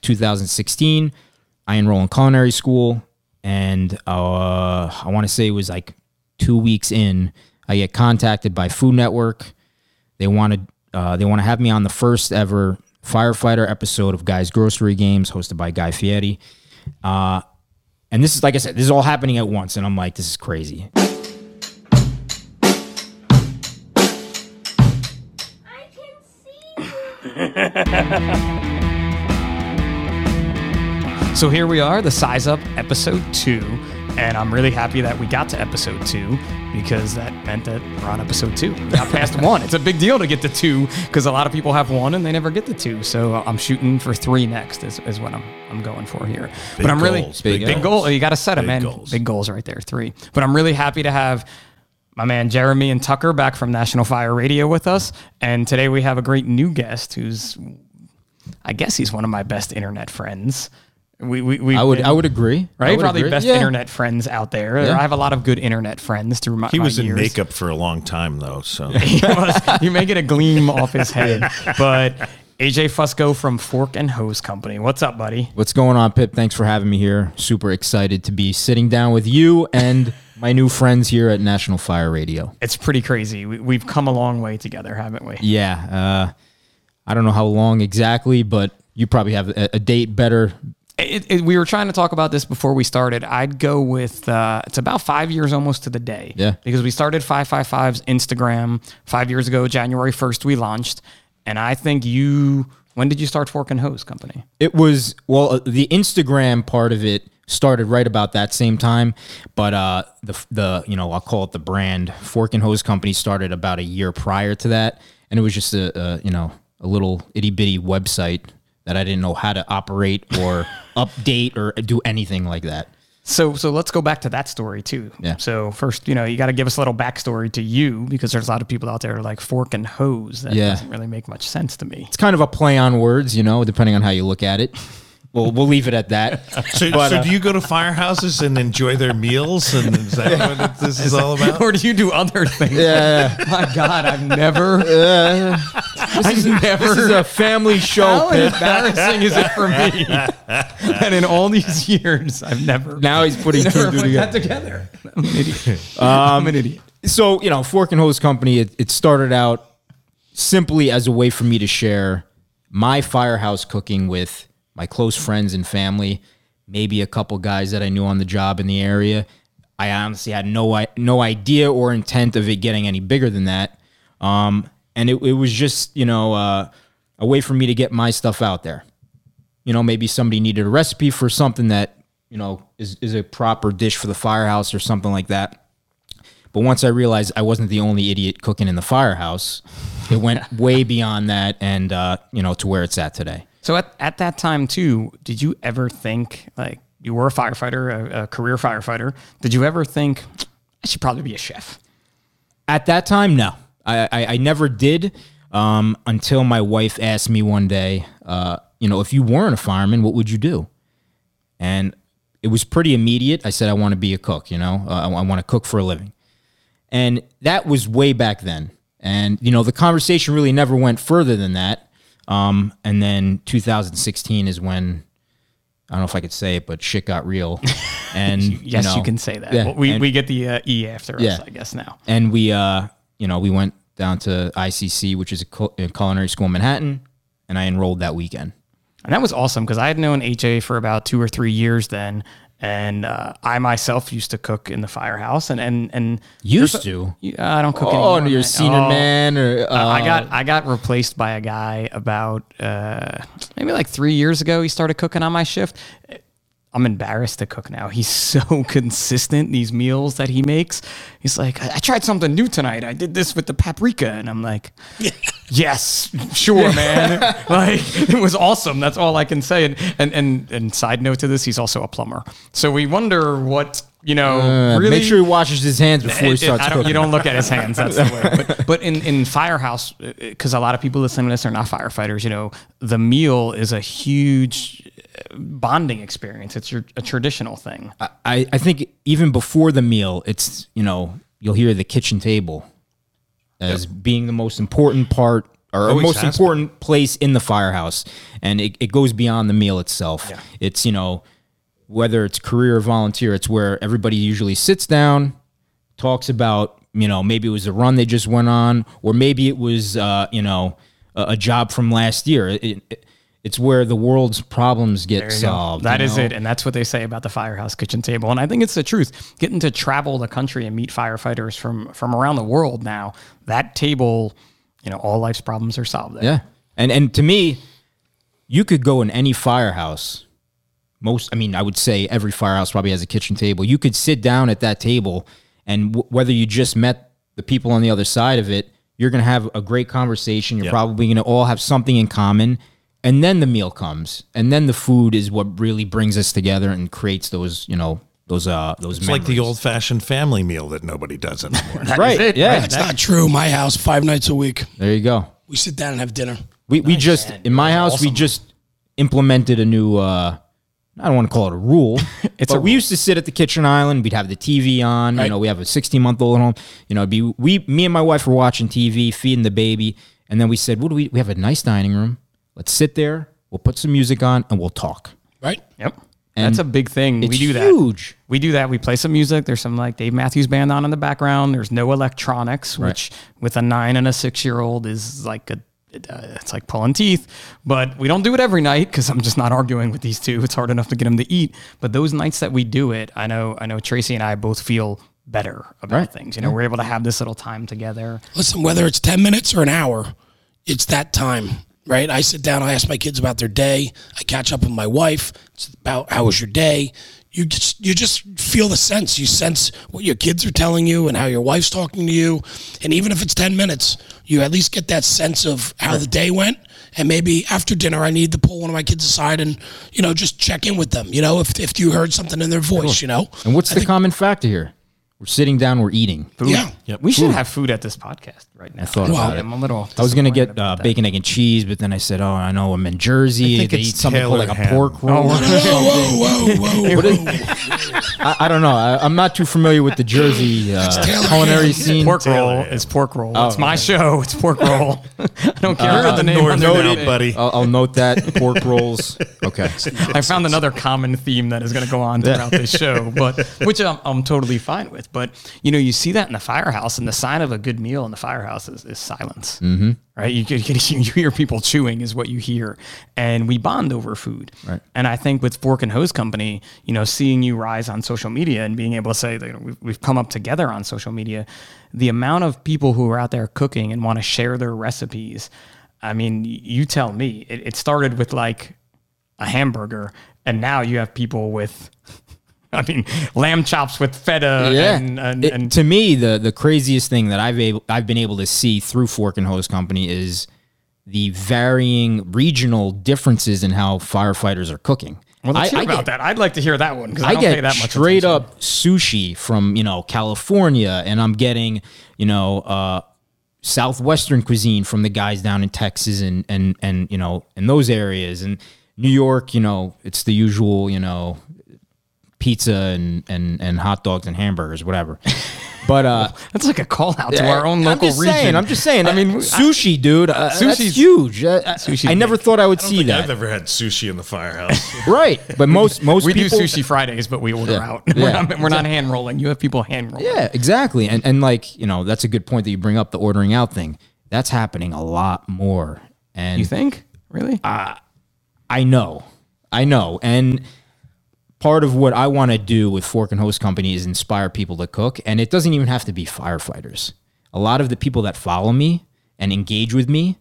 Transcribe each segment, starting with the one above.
2016, I enroll in culinary school, and uh, I want to say it was like two weeks in, I get contacted by Food Network. They wanted uh, they want to have me on the first ever firefighter episode of Guys Grocery Games, hosted by Guy Fieri. Uh, and this is like I said, this is all happening at once, and I'm like, this is crazy. I can see. So here we are, the Size Up episode two. And I'm really happy that we got to episode two because that meant that we're on episode two. We got past one. It's a big deal to get to two because a lot of people have one and they never get to two. So I'm shooting for three next is, is what I'm I'm going for here. Big but I'm really goals, big, big big goals. goal. You got to set them, man. goals. Big goals right there, three. But I'm really happy to have my man Jeremy and Tucker back from National Fire Radio with us. And today we have a great new guest who's, I guess he's one of my best internet friends. We we we I would I would agree. Right? would Probably agree. best Yeah. internet friends out there. Yeah. I have a lot of good internet friends through my. He my was in years. makeup for a long time though, so you may get a gleam off his head, but AJ Fusco from Fork and Hose Company. What's up, buddy? What's going on, Pip? Thanks for having me here. Super excited to be sitting down with you and my new friends here at National Fire Radio. It's pretty crazy. We, we've come a long way together, haven't we? Yeah, uh, I don't know how long exactly, but you probably have a, a date better. It, it, we were trying to talk about this before we started. I'd go with uh, it's about five years almost to the day. Yeah. Because we started 555's Instagram five years ago, January 1st, we launched. And I think you, when did you start Fork and Hose Company? It was well, uh, the Instagram part of it started right about that same time, but uh, the the you know I'll call it the brand Fork and Hose Company started about a year prior to that, and it was just a, a you know a little itty bitty website that I didn't know how to operate or update or do anything like that. So, so let's go back to that story too. Yeah. So first, you know, you got to give us a little backstory to you because there's a lot of people out there like fork and hose. That Yeah. doesn't really make much sense to me. It's kind of a play on words, you know, depending on how you look at it. We'll we'll leave it at that. So, But, so uh, do you go to firehouses and enjoy their meals? And is that what this is all about? or do you do other things? Yeah. My God, I've never, I've never. This is a family show, how Pip. embarrassing is it for me? and in all these years, I've never. Now he's putting two never and two put that together. together. I'm an idiot. I'm an idiot. so you know fork and hose company it, it started out simply as a way for me to share my firehouse cooking with my close friends and family maybe a couple guys that i knew on the job in the area. I honestly had no no idea or intent of it getting any bigger than that. Um, and it, it was just you know uh, a way for me to get my stuff out there. You know maybe somebody needed a recipe for something that you know is, is a proper dish for the firehouse or something like that. But once I realized I wasn't the only idiot cooking in the firehouse, it went way beyond that and, uh, you know, to where it's at today. So at, at that time too, did you ever think like you were a firefighter, a, a career firefighter? Did you ever think I should probably be a chef? At that time, no. I, I, I never did um, until my wife asked me one day, uh, you know, if you weren't a fireman, what would you do? And it was pretty immediate. I said, I want to be a cook, you know, uh, I, I want to cook for a living. And that was way back then. And, you know, the conversation really never went further than that. Um, and then 2016 is when, I don't know if I could say it, but shit got real. And Yes, you, know, can say that. yeah, Well, we, and- we get the uh, E after us, I guess now. and we uh you know we went down to ICC which is a culinary school in Manhattan and I enrolled that weekend And that was awesome because I had known HA for about two or three years then. And uh, I myself used to cook in the firehouse and, and, and used to Yeah, I don't cook anymore. oh you're a senior Oh. man or uh, I got I got replaced by a guy about uh, maybe like three years ago. He started cooking on my shift. I'm embarrassed to cook now. He's so consistent. These meals that he makes. He's like, I, I tried something new tonight. I did this with the paprika, and I'm like, yes, sure, man. like it was awesome. That's all I can say. And and and and side note to this, he's also a plumber. So we wonder what you know. uh, really make sure he washes his hands before he it- it- starts I don't- cooking You don't look at his hands. That's the way. But, but in in firehouse, eh, because a lot of people listening to this are not firefighters. You know, the meal is a huge bonding experience. It's your, a traditional thing. I, I think even before the meal it's you know you'll hear the kitchen table as being the most important part or most important place in the firehouse, and it, it goes beyond the meal itself. It's you know whether it's career or volunteer, it's where everybody usually sits down, talks about you know maybe it was a run they just went on, or maybe it was uh, you know a, a job from last year. It, it, it's where the world's problems get you go. solved. That is know? it. And that's what they say about the firehouse kitchen table. And I think it's the truth. Getting to travel the country and meet firefighters from from around the world now, that table, you know, all life's problems are solved there. Yeah. And and to me, you could go in any firehouse. Most, I mean, I would say every firehouse probably has a kitchen table. You could sit down at that table, and w- whether you just met the people on the other side of it, you're going to have a great conversation. You're Yeah. probably going to all have something in common, and then the meal comes, and then the food is what really brings us together and creates those, you know, those uh those. It's like the old fashioned family meal that nobody does anymore. Right, it, yeah. That's not true. My house, five nights a week. There you go. We sit down and have dinner. We we just in my house we just implemented a new uh I don't want to call it a rule. It's but a we used to sit at the kitchen island. We'd have the TV on. You know, we have a 16 month old at home. You know, it'd be we, me and my wife were watching TV, feeding the baby, and then we said, "What do we? We have a nice dining room. Let's sit there. We'll put some music on, and we'll talk." Right? Yep. That's a big thing. We It's do that. huge. We do that. We play some music. There's some like Dave Matthews Band on in the background. There's no electronics, which with a nine and a six year old is like a uh, it's like pulling teeth. But we don't do it every night because I'm just not arguing with these two. It's hard enough to get them to eat. But those nights that we do it, I know I know Tracy and I both feel better about Right. things. You know, we're able to have this little time together. Listen, whether it's 10 minutes or an hour, it's that time, right? I sit down, I ask my kids about their day. I catch up with my wife. It's about how was your day? You just you just feel the sense. You sense what your kids are telling you and how your wife's talking to you. And even if it's 10 minutes, you at least get that sense of how the day went. And maybe after dinner, I need to pull one of my kids aside and, you know, just check in with them. You know, if, if you heard something in their voice, you know? And what's the common factor here? We're sitting down, we're eating. Yeah. We should have food at this podcast right now. I thought about I'm a little. I was gonna get uh, bacon, egg, and cheese, but then I said, "Oh, I know I'm in Jersey. think They it's eat something called like a ham. pork roll." Whoa, whoa, whoa, whoa. I, I don't know. I, I'm not too familiar with the Jersey uh, Taylor culinary ham. scene. Pork roll. Taylor, yeah. It's pork roll. it's my show. It's pork roll. I don't care about the name. Northern underneath out, it. buddy. I'll, I'll note that pork rolls. Okay. I found another common theme that is going to go on throughout this show, but which I'm, I'm totally fine with. But you know, you see that in the firehouse, and the sign of a good meal in the firehouse is, is silence. Mm-hmm. Right? You, you hear people chewing is what you hear, and we bond over food. Right. And I think with Fork and Hose Company, you know, seeing you rise on social media and being able to say that we've, we've come up together on social media, the amount of people who are out there cooking and want to share their recipes. I mean, you tell me. It, it started with like a hamburger, and now you have people with, I mean, lamb chops with feta. Yeah. And, and, It- and to me, the the craziest thing that I've able I've been able to see through Fork and Hose Company is the varying regional differences in how firefighters are cooking. well, let's I- hear I about get- that. I'd like to hear that one because I, I don't pay get that much straight attention. up sushi from you know California, and I'm getting you know uh, southwestern cuisine from the guys down in Texas and and and you know in those areas, and New York. You know, it's the usual you know pizza and and and hot dogs and hamburgers, whatever. But uh, That's like a call out to our own local I'm just region. Saying, I'm just saying. I mean, sushi, dude. Uh, that's sushi's- huge. Uh, I- sushi's I never big. thought I would I don't see think that. I've ever had sushi in the firehouse. right, but most most we people do sushi Fridays, but we order Yeah. out. We're, Yeah. not, we're not hand rolling. You have people hand rolling. Yeah, exactly. And and like, you know, that's a good point that you bring up the ordering out thing. That's happening a lot more. And You think? Really? I know. I know. And part of what I want to do with Fork and Hose Company is inspire people to cook. And it doesn't even have to be firefighters. A lot of the people that follow me and engage with me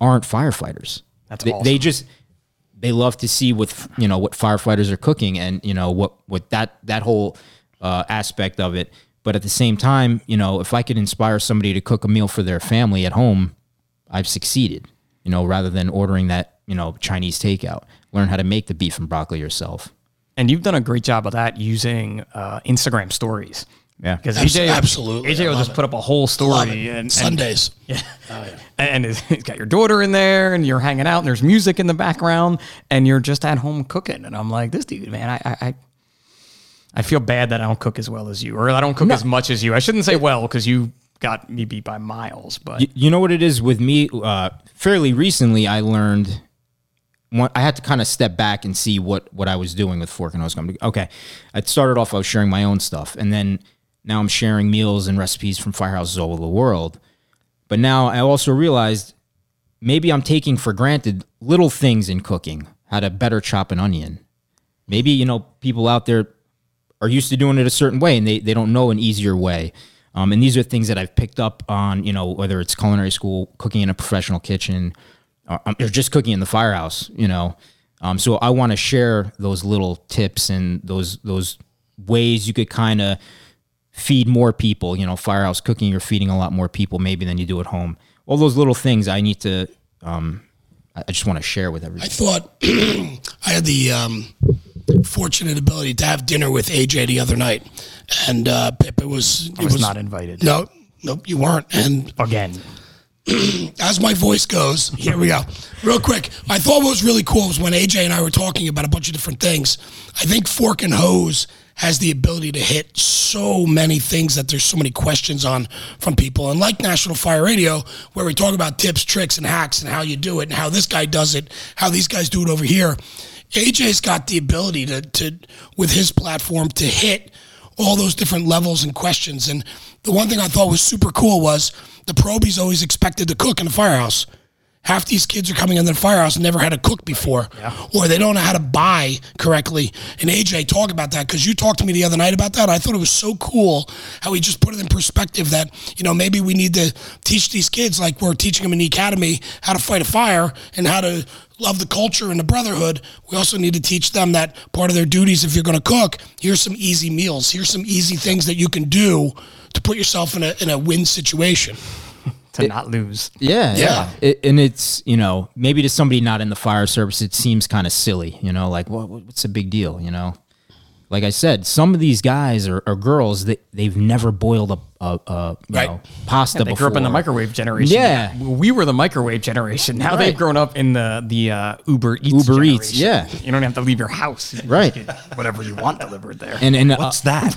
aren't firefighters. That's they, awesome. they just they love to see what you know what firefighters are cooking and you know what what that that whole uh, aspect of it. But at the same time, you know, if I could inspire somebody to cook a meal for their family at home, I've succeeded. You know, rather than ordering that you know Chinese takeout, learn how to make the beef and broccoli yourself. And you've done a great job of that using uh, Instagram stories. Yeah. Because AJ, absolutely. AJ will just it. put up a whole Love story it. and, and Sundays. and it's, it's got your daughter in there and you're hanging out and there's music in the background and you're just at home cooking and i'm like this dude man i i, I I feel bad that I don't cook as well as you, or I don't cook as much as you. I shouldn't say well because you got me beat by miles. But Y- You know what it is with me? Uh, fairly recently, I learned. I had to kind of step back and see what what I was doing with Fork and Hose Company. Okay, I started off. I was sharing my own stuff, and then now I'm sharing meals and recipes from firehouses all over the world. But now I also realized maybe I'm taking for granted little things in cooking. How to better chop an onion. Maybe you know people out there are used to doing it a certain way and they, they don't know an easier way. Um, and these are things that I've picked up on, you know, whether it's culinary school, cooking in a professional kitchen, um, or just cooking in the firehouse, you know. Um, so I want to share those little tips and those those ways you could kind of feed more people. You know, firehouse cooking, you're feeding a lot more people maybe than you do at home. All those little things I need to, um, I I just want to share with everybody. I thought I had the um, fortunate ability to have dinner with AJ the other night, and uh, Pip. It was it I was, not invited No, nope, you weren't. And again. as my voice goes, here we go. Real quick, I thought what was really cool was when AJ and I were talking about a bunch of different things. I think Fork and Hose has the ability to hit so many things that there's so many questions on from people. And like National Fire Radio, where we talk about tips, tricks, and hacks and how you do it and how this guy does it, how these guys do it over here. AJ's got the ability to, to with his platform to hit all those different levels and questions. And the one thing I thought was super cool was the probies always expected to cook in the firehouse. Half these kids are coming into the firehouse and never had to cook before, or they don't know how to buy correctly. And AJ, talk about that because you talked to me the other night about that. I thought it was so cool how he just put it in perspective that you know maybe we need to teach these kids like we're teaching them in the academy how to fight a fire and how to love the culture and the brotherhood. We also need to teach them that part of their duties if you're going to cook. Here's some easy meals. Here's some easy things that you can do to put yourself in a in a win situation. to not lose. Yeah, Yeah. yeah. It, and it's you know maybe to somebody not in the fire service, it seems kind of silly. You know, like what, what's a big deal? You know, like I said, some of these guys or, or girls that they've never boiled a, a, a you Right. know, pasta They before. grew up in the microwave generation. Yeah. we were the microwave generation. Now they've grown up in the the uh, Uber Eats. Uber Eats, yeah. you don't have to leave your house. You Right. just get whatever you want delivered there. And and uh, What's that?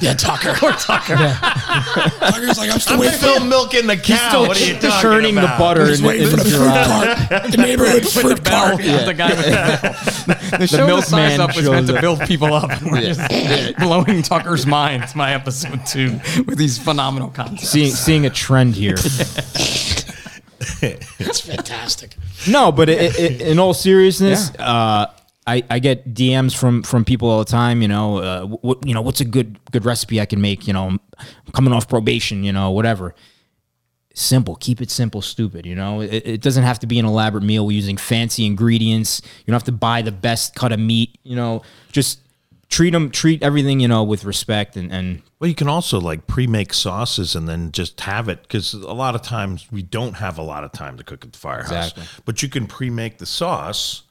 Yeah, Tucker. Or Tucker. Tucker's like, I'm still I'm still milking the cow. still what are you talking churning about? the butter in, waiting in for the his fruit cart, the neighborhood fruit cart. The guy with the, the show the milkman up was meant to build people up. We're just blowing Tucker's mind. It's my episode two with these phenomenal concepts. Seeing seeing a trend here. It's fantastic. No, but it, it, in all seriousness, uh, I, I get DMs from from people all the time. You know, uh, what you know, what's a good good recipe I can make? You know, I'm coming off probation. You know, whatever. Simple. Keep it simple. Stupid. You know, it, it doesn't have to be an elaborate meal using fancy ingredients. You don't have to buy the best cut of meat. You know, just treat them. Treat everything. You know, with respect and and Well, you can also like pre-make sauces and then just have it because a lot of times we don't have a lot of time to cook at the firehouse. Exactly. But you can pre-make the sauce,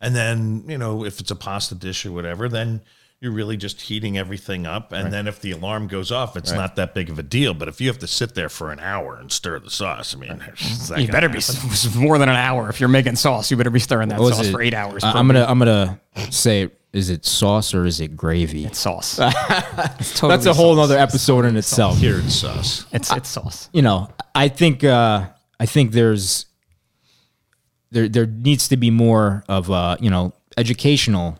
and then you know if it's a pasta dish or whatever, then you're really just heating everything up. And then if the alarm goes off, it's not that big of a deal. But if you have to sit there for an hour and stir the sauce, I mean, is that You better be happen? s- more than an hour if you're making sauce. You better be stirring that what sauce it? for eight hours. I- per I'm gonna I'm gonna say, is it sauce or is it gravy? sauce. It's totally That's a whole sauce. other episode in itself. Cured sauce. It's it's sauce. you know, I think uh, I think there's there there needs to be more of uh, you know educational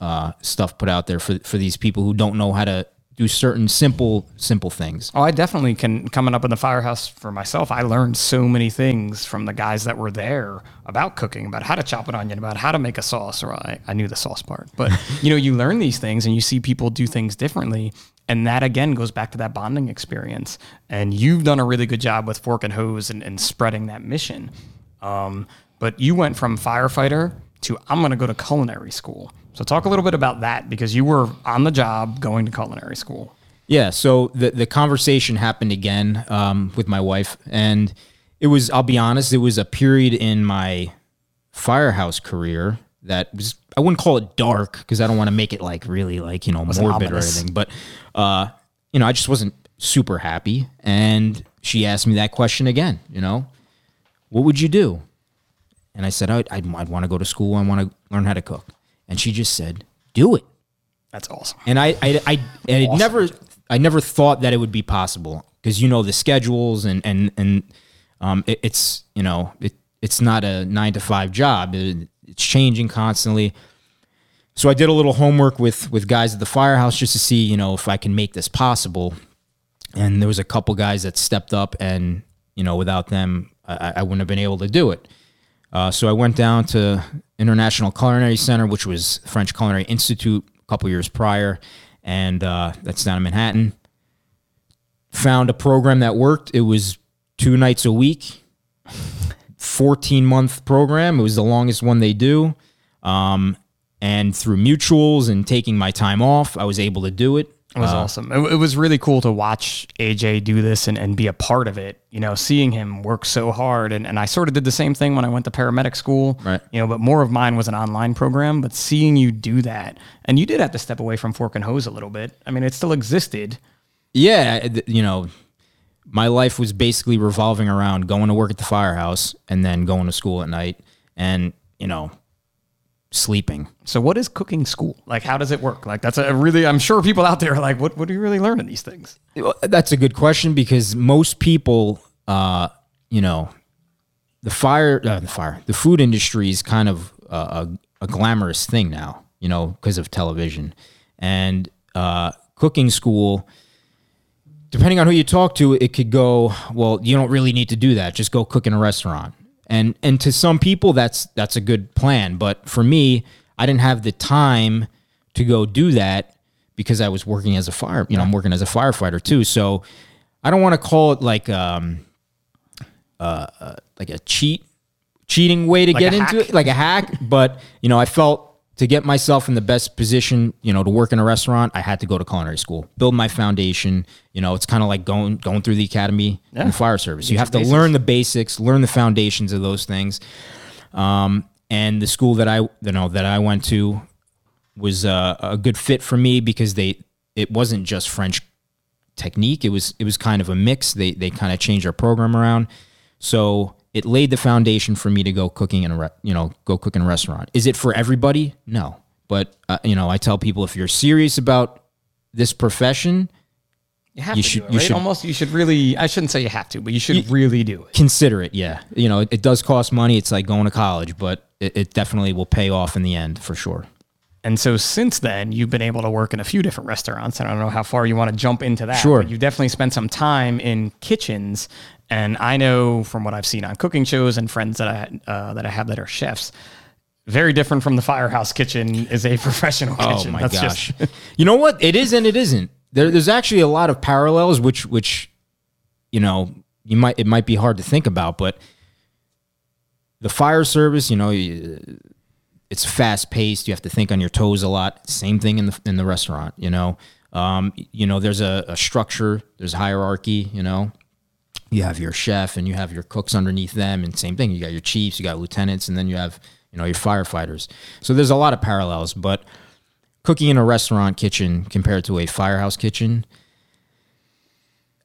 uh, stuff put out there for for these people who don't know how to do certain simple simple things. Oh, I definitely can. Coming up in the firehouse for myself, I learned so many things from the guys that were there about cooking, about how to chop an onion, about how to make a sauce. Or I, I knew the sauce part, but you know, you learn these things and you see people do things differently, and that again goes back to that bonding experience. And you've done a really good job with fork and hose and, and spreading that mission. Um, but you went from firefighter to I'm going to go to culinary school. So talk a little bit about that because you were on the job going to culinary school. Yeah, so the the conversation happened again um, with my wife, and it was I'll be honest, it was a period in my firehouse career that was I wouldn't call it dark because I don't want to make it like really like you know morbid or anything, but uh, you know I just wasn't super happy, and she asked me that question again. You know, what would you do? And I said I'd, I'd, I'd want to go to school. I want to learn how to cook, and she just said, "Do it." That's awesome. and I I I, I had never I never thought that it would be possible. because you know the schedules and and and um, it, it's you know it it's not a nine to five job. It, it's changing constantly. So I did a little homework with with guys at the firehouse just to see you know if I can make this possible. And there was a couple guys that stepped up, and you know without them I, I wouldn't have been able to do it. Uh, so I went down to International Culinary Center, which was French Culinary Institute a couple years prior, and uh, that's down in Manhattan. Found a program that worked. It was two nights a week, 14 month program. It was the longest one they do. Um, and through mutuals and taking my time off, I was able to do it. It was uh. awesome. It, it was really cool to watch AJ do this and, and be a part of it. You know, seeing him work so hard. And, and I sort of did the same thing when I went to paramedic school. Right. You know, but more of mine was an online program. But seeing you do that, and you did have to step away from fork and hose a little bit. I mean, it still existed. yeah, you know, my life was basically revolving around going to work at the firehouse and then going to school at night and, you know, sleeping. So, what is cooking school? Like, how does it work? Like, that's a really, I'm sure people out there are like, what, what do you really learn in these things? That's a good question because most people, uh, you know, the fire, uh, the fire, the food industry is kind of uh, a, a glamorous thing now, you know, because of television and uh, cooking school. Depending on who you talk to, it could go. Well, you don't really need to do that. Just go cook in a restaurant. And and to some people, that's that's a good plan. But for me, I didn't have the time to go do that because I was working as a fire. You know, I'm working as a firefighter too. So I don't want to call it like um uh, uh like a cheat cheating way to get into hack? it, like a hack. But you know, I felt to get myself in the best position, you know, to work in a restaurant, I had to go to culinary school, build my foundation. You know, it's kind of like going going through the academy in the fire service. You have to learn the basics, learn the foundations of those things. Um, and the school that I you know that I went to was uh, a good fit for me because they it wasn't just French technique. It was it was kind of a mix. They they kind of changed our program around, so it laid the foundation for me to go cooking in a re- you know go cook in a restaurant. Is it for everybody? No, but uh, you know I tell people if you're serious about this profession, You have You to should- do it, you right? should- Almost, you should really, I shouldn't say you have to, but you should really do it. consider it. Yeah, you know it, it does cost money. It's like going to college, but it, it definitely will pay off in the end for sure. And so since then, you've been able to work in a few different restaurants. And I don't know how far you want to jump into that. Sure. But you definitely spent some time in kitchens. And I know from what I've seen on cooking shows and friends that I uh, that I have that are chefs, very different from the firehouse kitchen is a professional kitchen. Oh my That's gosh! just- you know what? It is and it isn't. There, there's actually a lot of parallels, which which you know you might it might be hard to think about, but the fire service, you know, it's fast paced. You have to think on your toes a lot. Same thing in the in the restaurant. You know, um, you know, there's a, a structure. There's hierarchy. You know, you have your chef and you have your cooks underneath them and same thing you got your chiefs you got lieutenants and then you have you know your firefighters. So there's a lot of parallels but cooking in a restaurant kitchen compared to a firehouse kitchen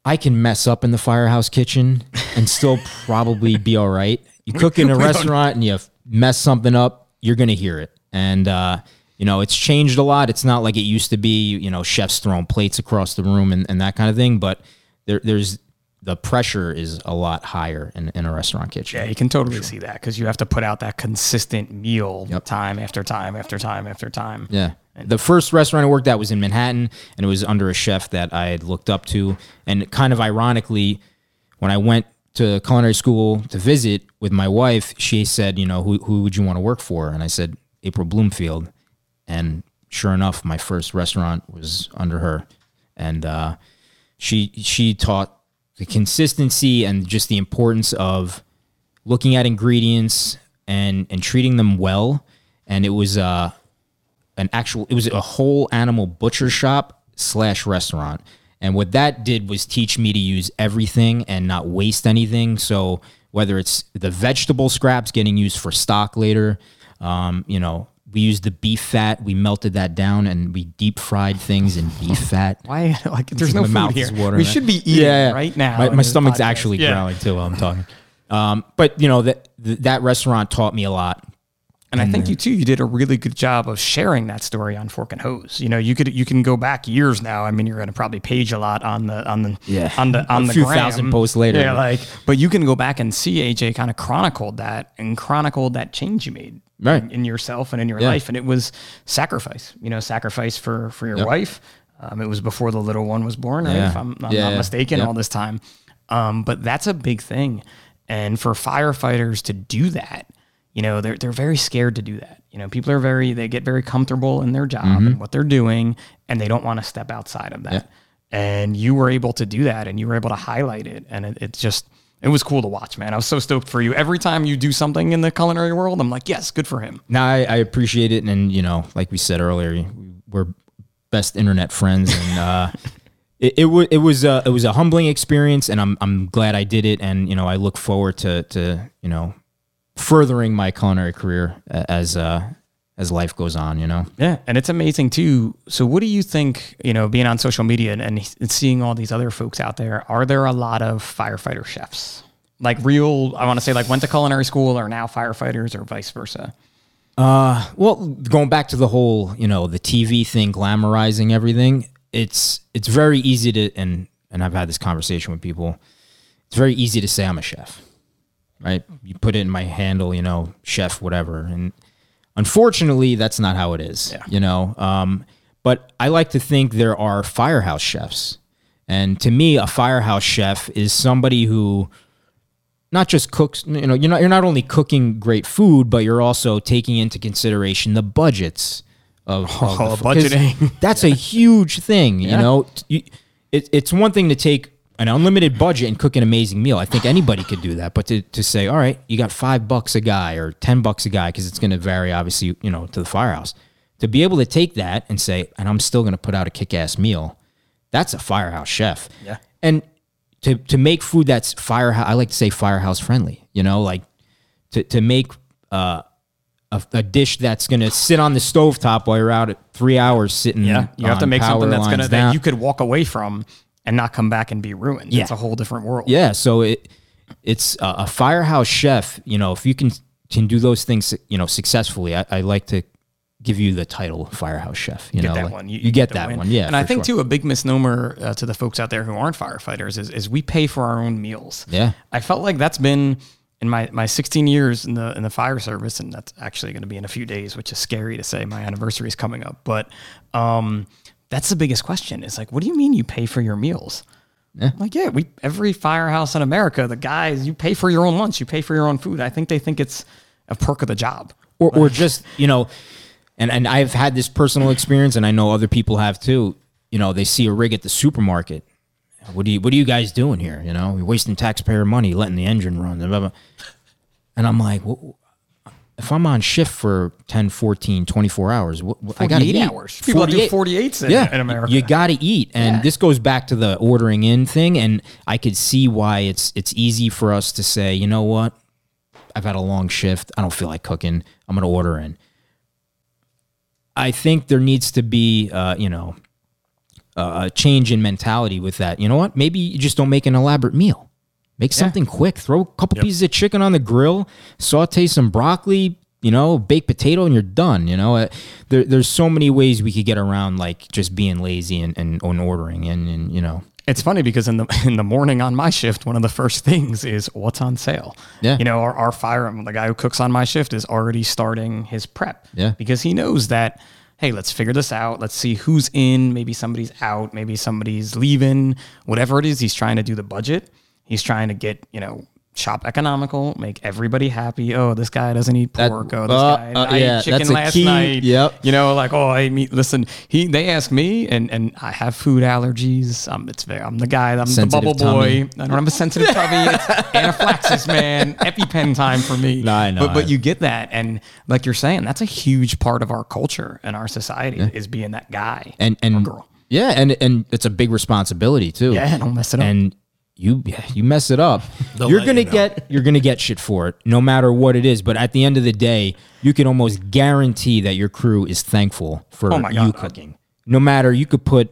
i can mess up in the firehouse kitchen and still probably be all right. You cook in a restaurant and you mess something up you're gonna hear it. And uh you know it's changed a lot. It's not like it used to be you know chefs throwing plates across the room and, and that kind of thing but there, there's the pressure is a lot higher in, in a restaurant kitchen. Yeah, you can totally see that because you have to put out that consistent meal time after time after time after time. Yeah. The first restaurant I worked at was in Manhattan, and it was under a chef that I had looked up to. And kind of ironically, when I went to culinary school to visit with my wife, she said, "You know, who who would you want to work for?" And I said, "April Bloomfield." And sure enough, my first restaurant was under her, and uh, she she taught the consistency and just the importance of looking at ingredients and and treating them well. And it was uh an actual it was a whole animal butcher shop slash restaurant and what that did was teach me to use everything and not waste anything so whether it's the vegetable scraps getting used for stock later um, you know we used the beef fat we melted that down and we deep fried things in beef fat Why? Like, there's no food here. is watering. We should be eating right now. My, my stomach's podcast. actually Yeah. growling too while I'm talking. Um, but you know that that restaurant taught me a lot, And I think you too, you did a really good job of sharing that story on Fork and Hose. You know, you could you can go back years now. I mean, you're going to probably page a lot on the on the Yeah. on the on A the few gram. thousand posts later. Yeah, like, but you can go back and see AJ kind of chronicled that and chronicled that change you made Right. in, in yourself and in your Yeah. life, and it was sacrifice. You know, sacrifice for for your wife. Um, it was before the little one was born, right? Yeah. If I'm, I'm Yeah, not mistaken, Yep. all this time. Um, but that's a big thing. And for firefighters to do that, you know, they're, they're very scared to do that. You know, people are very, they get very comfortable in their job Mm-hmm. and what they're doing, and they don't want to step outside of that. And you were able to do that and you were able to highlight it. And it, it's just, it was cool to watch, man. I was so stoked for you. Every time you do something in the culinary world, I'm like, yes, good for him. No, I, I appreciate it, and you know, like we said earlier, we're best internet friends, and uh, it, it was it was a, it was a humbling experience, and I'm I'm glad I did it, and you know, I look forward to to you know furthering my culinary career as uh, as life goes on. You know, Yeah, and it's amazing too. So, what do you think? You know, being on social media and, and seeing all these other folks out there, are there a lot of firefighter chefs? Like real, I want to say, like went to culinary school, or now firefighters, or vice versa. Uh, Well, going back to the whole, you know, the TV thing, glamorizing everything. It's it's very easy to and and I've had this conversation with people. It's very easy to say I'm a chef, right? You put it in my handle, you know, chef, whatever, and unfortunately, that's not how it is. Yeah. You know, um, but I like to think there are firehouse chefs, and to me, a firehouse chef is somebody who not just cooks you know you're not you're not only cooking great food but you're also taking into consideration the budgets of, of Oh, the- budgeting. that's a huge thing you Yeah. know you, it, it's one thing to take an unlimited budget and cook an amazing meal i think anybody could do that but to, to say all right you got five bucks a guy or ten bucks a guy because it's going to vary obviously you know to the firehouse to be able to take that and say and i'm still going to put out a kick-ass meal that's a firehouse chef Yeah. and to to make food that's firehouse. I like to say firehouse friendly. You know, like to to make uh, a, a dish that's gonna sit on the stovetop while you're out at three hours sitting. Yeah, you have to make something that's gonna lines that you could walk away from and not come back and be ruined. Yeah. It's a whole different world. Yeah, so it it's a, a firehouse chef. You know, if you can can do those things, you know, successfully, I, I like to give you the title firehouse chef. You get know, that like, one. You, get the that win. one. Yeah, and I think sure. too a big misnomer uh, to the folks out there who aren't firefighters is, is we pay for our own meals. Yeah. I felt like that's been in my, my 16 years in the in the fire service, and that's actually going to be in a few days, which is scary to say. My anniversary is coming up, but um, that's the biggest question. Is like, what do you mean you pay for your meals? Like, yeah, we every firehouse in America, the guys, you pay for your own lunch, you pay for your own food. I think they think it's a perk of the job. or, or just you know and and I've had this personal experience and I know other people have too you know they see a rig at the supermarket what do you what are you guys doing here you know you're wasting taxpayer money letting the engine run blah, blah, blah. and I'm like well, if I'm on shift for 10 14 24 hours what- I got to eat hours. People do 48s in- yeah in America. you got to eat and Yeah. this goes back to the ordering in thing and I could see why it's it's easy for us to say you know what I've had a long shift. I don't feel like cooking. I'm going to order in. I think there needs to be, uh, you know, a change in mentality with that. You know what? Maybe you just don't make an elaborate meal. Make something quick. Throw a couple pieces of chicken on the grill, saute some broccoli, you know, baked potato, and you're done. You know, Uh, there, there's so many ways we could get around like just being lazy and, and, and ordering and, and, you know, It's funny because in the in the morning on my shift, one of the first things is what's on sale. Yeah. You know, our, our fire, the guy who cooks on my shift is already starting his prep. Yeah. Because he knows that, hey, let's figure this out. Let's see who's in. Maybe somebody's out. Maybe somebody's leaving. Whatever it is, he's trying to do the budget. He's trying to get, you know, shop economical, make everybody happy. Oh, this guy doesn't eat That- pork. oh, this uh, guy uh, I yeah, ate chicken last key. night. Yep. You know, like, oh, I ate meat. Listen, he they ask me, and and I have food allergies. Um, it's very, I'm the guy. I'm Sensitive the bubble tummy. boy. I don't have a sensitive tummy. It's anaphylaxis, man. EpiPen time for me. No, I know. But but you get that, and like you're saying, that's a huge part of our culture and our society is being that guy and and girl. yeah, and and it's a big responsibility too. Yeah, don't mess it up. And you you mess it up, They'll you're gonna you know. get you're gonna get shit for it, no matter what it is. But at the end of the day, you can almost guarantee that your crew is thankful for Oh my you God. cooking. No matter you could put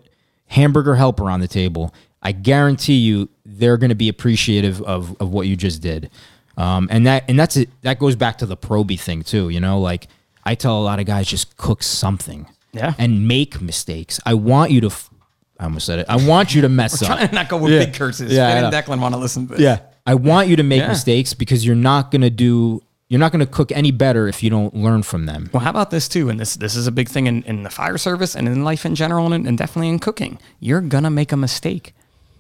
hamburger helper on the table, I guarantee you they're gonna be appreciative of of what you just did. Um, and that and that's it. That goes back to the proby thing too. You know, like I tell a lot of guys, just cook something. Yeah. And make mistakes. I want you to. F- I almost said it. I want you to mess up. Trying to not go with Yeah. big curses. Yeah, I Yeah, and know. Declan want to listen to this. Yeah. I want you to make Yeah. mistakes because you're not gonna do. You're not gonna cook any better if you don't learn from them. Well, how about this too? And this this is a big thing in, in the fire service and in life in general, and, and definitely in cooking. You're gonna make a mistake,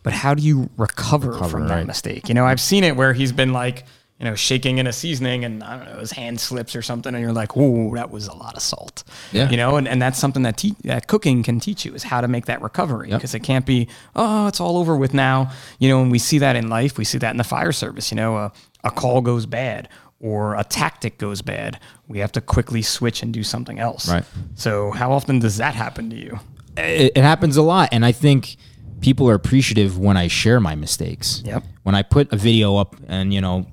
but how do you recover, from that right. mistake? You know, I've seen it where he's been like, you know, shaking in a seasoning, and I don't know, his hand slips or something, and you're like, "Ooh, that was a lot of salt." Yeah. You know, and, and that's something that te- that cooking can teach you is how to make that recovery because it can't be, oh, it's all over with now. You know, and we see that in life, we see that in the fire service. You know, a, a call goes bad or a tactic goes bad, we have to quickly switch and do something else. Right. So, how often does that happen to you? it, it happens a lot and i think people are appreciative when i share my mistakes Yep. when i put a video up and you know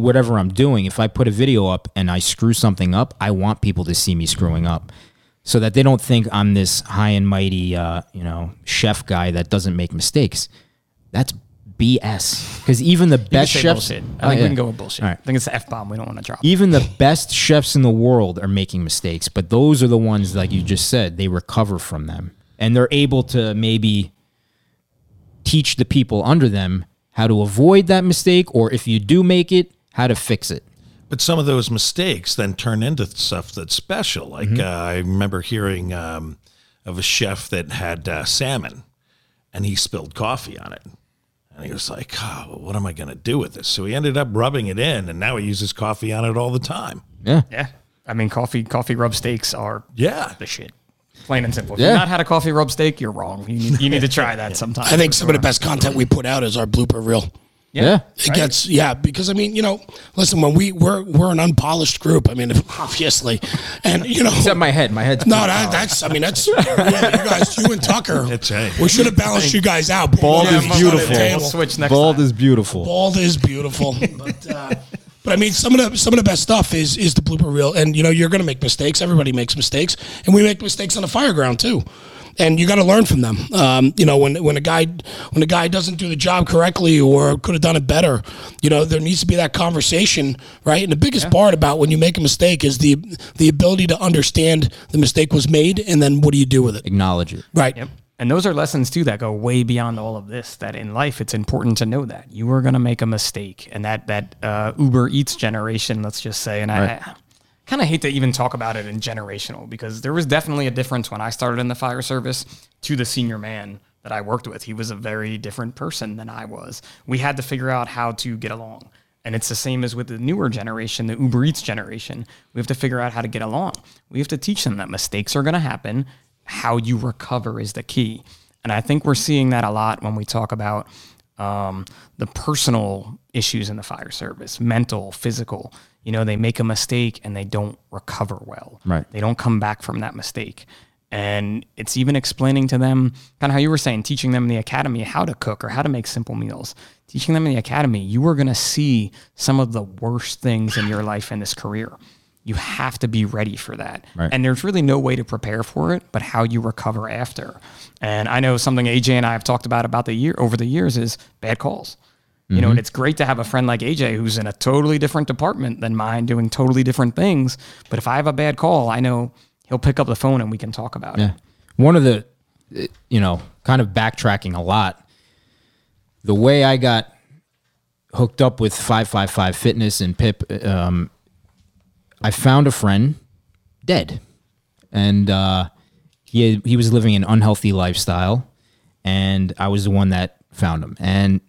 whatever i'm doing if i put a video up and i screw something up i want people to see me screwing up so that they don't think i'm this high and mighty uh, you know chef guy that doesn't make mistakes that's bs because even the best chefs bullshit. Oh, I think yeah. we can go with bullshit. Right. I think it's the F bomb we don't want to drop. even the best chefs in the world are making mistakes, but those are the ones, like you just said, they recover from them and they're able to maybe teach the people under them how to avoid that mistake, or if you do make it, how to fix it. But some of those mistakes then turn into stuff that's special. Like Mm-hmm. uh, I remember hearing um, of a chef that had uh, salmon, and he spilled coffee on it, and he was like, "Oh, well, what am I going to do with this?" So he ended up rubbing it in, and now he uses coffee on it all the time. Yeah. Yeah. I mean, coffee coffee rub steaks are Yeah, the shit. Plain and simple. If Yeah. you've not had a coffee rub steak, you're wrong. You need, you need to try that sometime. I think some of the best content we put out is our blooper reel. Yeah. It gets yeah because I mean you know listen when we we're we're an unpolished group I mean obviously and you know Except my head. My head's no that, that's I mean that's yeah, you guys you and Tucker That's right. we should have balanced you guys out Bald Yeah, is I'm on the beautiful. We'll switch next Bald time. is beautiful. Bald is beautiful, but uh, but I mean, some of the some of the best stuff is is the blooper reel, and you know you're going to make mistakes. Everybody makes mistakes, and we make mistakes on the fire ground too. And you got to learn from them. Um, you know, when when a guy when a guy doesn't do the job correctly or could have done it better, you know, there needs to be that conversation, right? And the biggest part about when you make a mistake is the the ability to understand the mistake was made, and then what do you do with it, Acknowledge it. right? Yep. And those are lessons too that go way beyond all of this. That in life, it's important to know that you are going to make a mistake, and that that uh, Uber Eats generation, let's just say, and I, I kind of hate to even talk about it in generational because there was definitely a difference when I started in the fire service to the senior man that I worked with. He was a very different person than I was. We had to figure out how to get along. And it's the same as with the newer generation, the Uber Eats generation. We have to figure out how to get along. We have to teach them that mistakes are going to happen. How you recover is the key. And I think we're seeing that a lot when we talk about um, the personal issues in the fire service mental, physical. You know, they make a mistake and they don't recover well. Right. They don't come back from that mistake. And it's even explaining to them, kind of how you were saying, teaching them in the academy how to cook or how to make simple meals. Teaching them in the academy, you are going to see some of the worst things in your life in this career. You have to be ready for that. Right. And there's really no way to prepare for it, but how you recover after. And I know something AJ and I have talked about about the year over the years is bad calls. You know, and it's great to have a friend like AJ who's in a totally different department than mine, doing totally different things. But if I have a bad call, I know he'll pick up the phone and we can talk about it. One of the, you know, kind of backtracking a lot, the way I got hooked up with 555 Fitness and Pip, um, I found a friend dead. And uh, he, he was living an unhealthy lifestyle. And I was the one that found him. And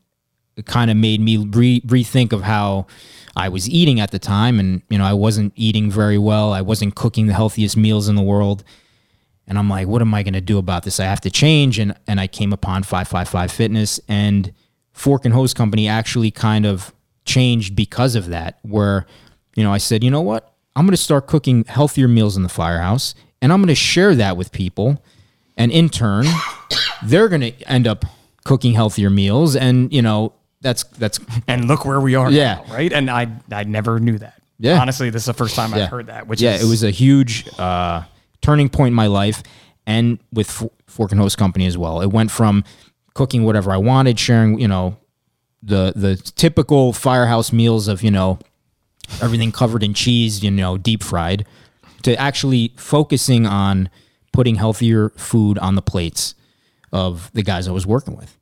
kind of made me re- rethink of how I was eating at the time. And, you know, I wasn't eating very well. I wasn't cooking the healthiest meals in the world. And I'm like, what am I going to do about this? I have to change. And, and I came upon 555 Fitness and Fork and Hose Company actually kind of changed because of that, where, you know, I said, you know what? I'm going to start cooking healthier meals in the firehouse and I'm going to share that with people. And in turn, they're going to end up cooking healthier meals. And, you know, that's, that's, And look where we are Yeah. now, right? And I I never knew that. Yeah. Honestly, this is the first time yeah. I've heard that. Which yeah, is, it was a huge uh, turning point in my life, and with F- Fork and Hose Company as well. It went from cooking whatever I wanted, sharing, you know, the the typical firehouse meals of you know everything covered in cheese, you know, deep fried, to actually focusing on putting healthier food on the plates of the guys I was working with.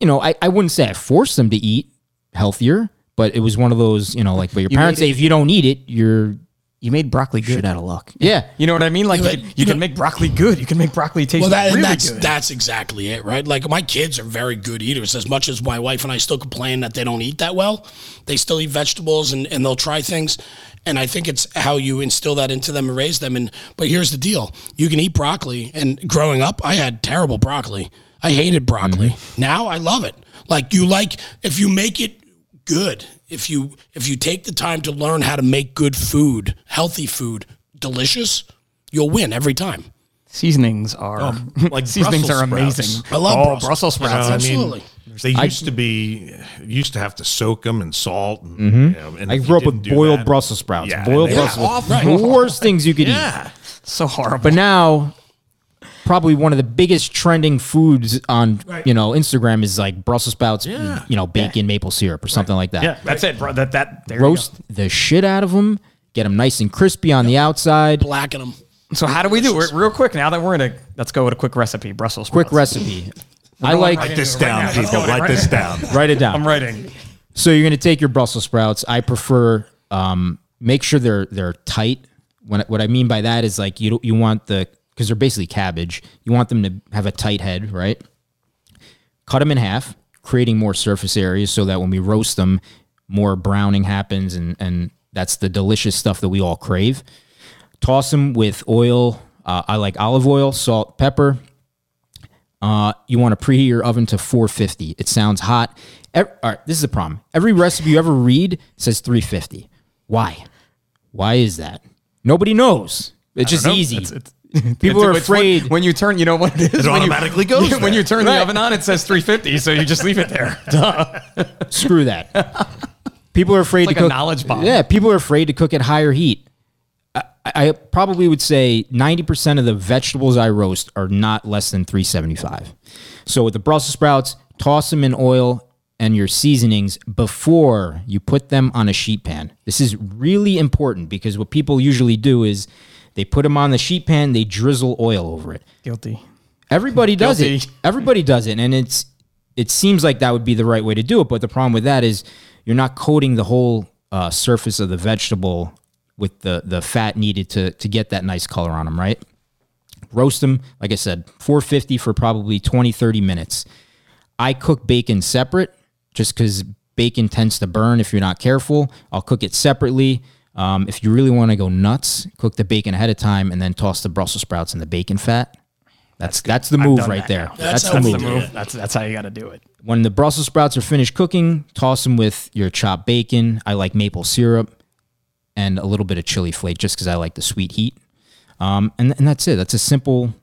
You know, I, I wouldn't say I forced them to eat healthier, but it was one of those, you know, like, but your parents made say if you don't eat it, you're You made broccoli good. shit out of luck. Yeah. You know what I mean? Like Yeah, you, but, can, you you can make broccoli good. You can make broccoli taste Well, that, really and that's good. that's exactly it, right? Like my kids are very good eaters. As much as my wife and I still complain that they don't eat that well, they still eat vegetables and, and they'll try things. And I think it's how you instill that into them and raise them. And but here's the deal: you can eat broccoli. And growing up, I had terrible broccoli. I hated broccoli. Mm-hmm. Now I love it. Like you like if you make it good. If you if you take the time to learn how to make good food, healthy food, delicious, you'll win every time. Seasonings are oh, like seasonings are amazing. sprouts. I love oh, Brussels. Brussels sprouts. You know, uh, I Absolutely. mean, they used to be used to have to soak them in salt. And, mm-hmm. you know, and I grew up with boiled that- Brussels sprouts. Yeah, boiled Brussels awful. sprouts. The worst things you could eat. Yeah, so horrible. But now, probably one of the biggest trending foods on you know Instagram is like Brussels sprouts, Yeah. you know, bacon, maple syrup, or something like that. yeah, that's it, bro. That that there you Roast the shit out of them, get them nice and crispy on the outside. Blacken them. So how do we do it? Real quick. Now that we're in a, let's go with a quick recipe. Brussels Quick recipe. I like write this down, Let's people. go Write this down. write it down. I'm writing. So you're gonna take your Brussels sprouts. I prefer um, make sure they're they're tight. When what I mean by that is like you don't- you want the because they're basically cabbage. You want them to have a tight head, right? Cut them in half, creating more surface areas so that when we roast them, more browning happens, and and that's the delicious stuff that we all crave. Toss them with oil. Uh, I like olive oil, salt, pepper, uh, you want to preheat your oven to 450. It sounds hot. Ev- all right, this is the problem. Every recipe you ever read says 350. Why? Why is that? Nobody knows. It's just Nope, easy. it's- it's- People are it's when- afraid. when, you turn. You know what it is? It When you- automatically goes when you turn the oven on, it says 350. So you just leave it there. Duh. Screw that. People are afraid like to a cook. knowledge bomb. Yeah, people are afraid to cook at higher heat. I, I probably would say 90% of the vegetables I roast are not less than 375. So with the Brussels sprouts, toss them in oil and your seasonings before you put them on a sheet pan. This is really important because what people usually do is they put them on the sheet pan, they drizzle oil over it. Guilty. Everybody does it. Everybody does it, and it's it seems like that would be the right way to do it. But the problem with that is you're not coating the whole uh, surface of the vegetable with the the fat needed to to get that nice color on them. Right. Roast them, like I said, 450 for probably 20 30 minutes. I cook bacon separate just because bacon tends to burn if you're not careful. I'll cook it separately. Um, if you really want to go nuts, cook the bacon ahead of time and then toss the Brussels sprouts in the bacon fat. That's that's, the move right that there. That's, That's the move. The move. That's that's how you got to do it. When the Brussels sprouts are finished cooking, toss them with your chopped bacon. I like maple syrup and a little bit of chili flake just because I like the sweet heat. Um, and and that's it. That's a simple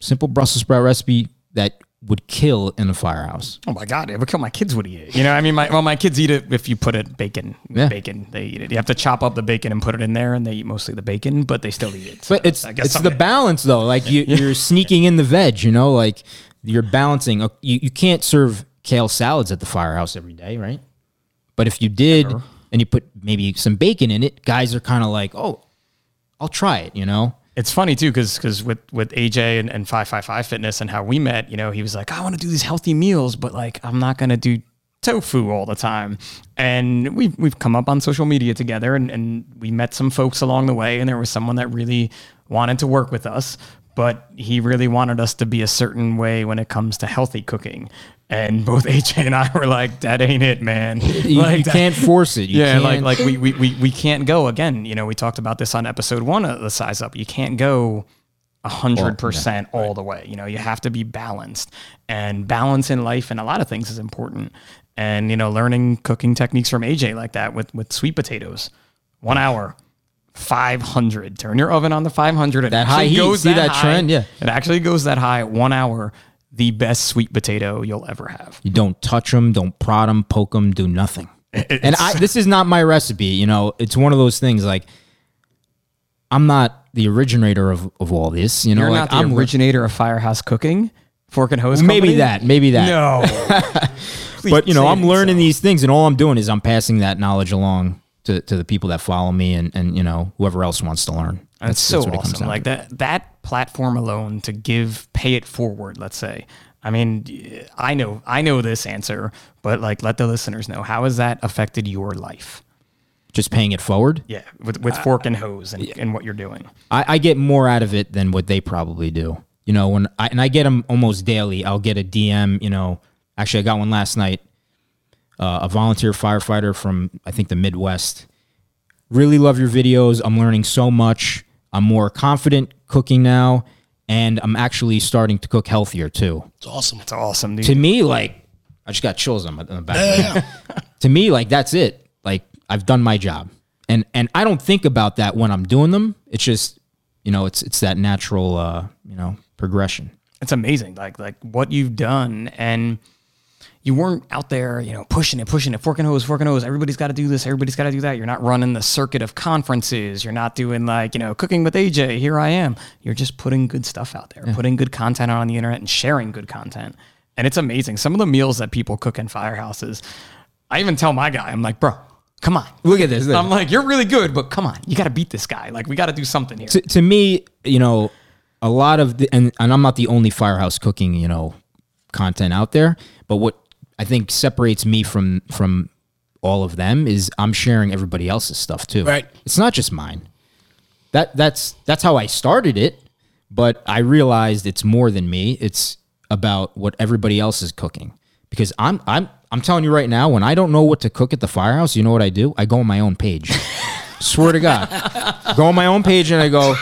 simple Brussels sprout recipe that would kill in a firehouse. Oh my god, it would kill my kids would eat it. You know, I mean, my well, my kids eat it if you put it bacon. Yeah. Bacon, they eat it. You have to chop up the bacon and put it in there, and they eat mostly the bacon, but they still eat it. So But it's I guess it's the balance though. Like you, you're sneaking in the veg. You know, like you're balancing. Uh, You you can't serve kale salads at the firehouse every day, right? But if you did, and you put maybe some bacon in it, guys are kind of like, oh, I'll try it. You know. It's funny too, because because with with AJ and, and five five five fitness and how we met, you know, he was like, I want to do these healthy meals, but like I'm not gonna do tofu all the time. And we've we've come up on social media together and, and we met some folks along the way and there was someone that really wanted to work with us, but he really wanted us to be a certain way when it comes to healthy cooking. And both AJ and I were like, that ain't it, man. You, you that- can't force it. You yeah, can't- like like we, we we we can't go again. You know, we talked about this on episode one of the size up. You can't go a hundred oh, percent all the way. You know, you have to be balanced, and balance in life and a lot of things is important. And you know, learning cooking techniques from AJ like that with with sweet potatoes, one hour. 500 turn your oven on the 500 it That high heat, goes see that high. trend? Yeah. it actually goes that high one hour the best sweet potato you'll ever have You don't touch them, don't prod them, poke them, do nothing. and I, this is not my recipe. You know, it's one of those things like I'm not the originator of, of all this. You know, You're like not the I'm originator of firehouse cooking, Fork and hose. maybe company? that, maybe that. No. but you know, I'm learning so. these things, and all I'm doing is I'm passing that knowledge along to, to the people that follow me, and and you know whoever else wants to learn. That's, so what it comes awesome. Like to. that that platform alone to give pay it forward, let's say. I mean, I know I know this answer, but like let the listeners know how has that affected your life? Just paying it forward. Yeah, with with fork and hose and, and what you're doing. I, I get more out of it than what they probably do. You know, when I and I get them almost daily. I'll get a DM. You know, actually, I got one last night. Uh, a volunteer firefighter from I think the Midwest. Really love your videos. I'm learning so much. I'm more confident cooking now, and I'm actually starting to cook healthier too. It's awesome. It's awesome, dude. To me, like I just got chills on, my, on the back. of my to me, like that's it. Like I've done my job, and and I don't think about that when I'm doing them. It's just you know, it's it's that natural uh, you know progression. it's amazing like like what you've done and you weren't out there you know pushing it pushing it forking hose fork and hose. Everybody's got to do this everybody's got to do that. You're not running the circuit of conferences. You're not doing like you know cooking with aj here i am. You're just putting good stuff out there putting good content out on the internet and sharing good content. And it's amazing. Some of the meals that people cook in firehouses i even tell my guy i'm like bro come on. Look at this. look. i'm like you're really good but come on. You got to beat this guy. Like we got to do something here. To, to me, you know, a lot of the and, and I'm not the only firehouse cooking, you know, content out there, but what I think separates me from from all of them is I'm sharing everybody else's stuff too. Right. It's not just mine. That that's that's how I started it, but I realized it's more than me. It's about what everybody else is cooking. Because I'm I'm I'm telling you right now, when I don't know what to cook at the firehouse, you know what I do? I go on my own page. Swear to God. go on my own page and I go,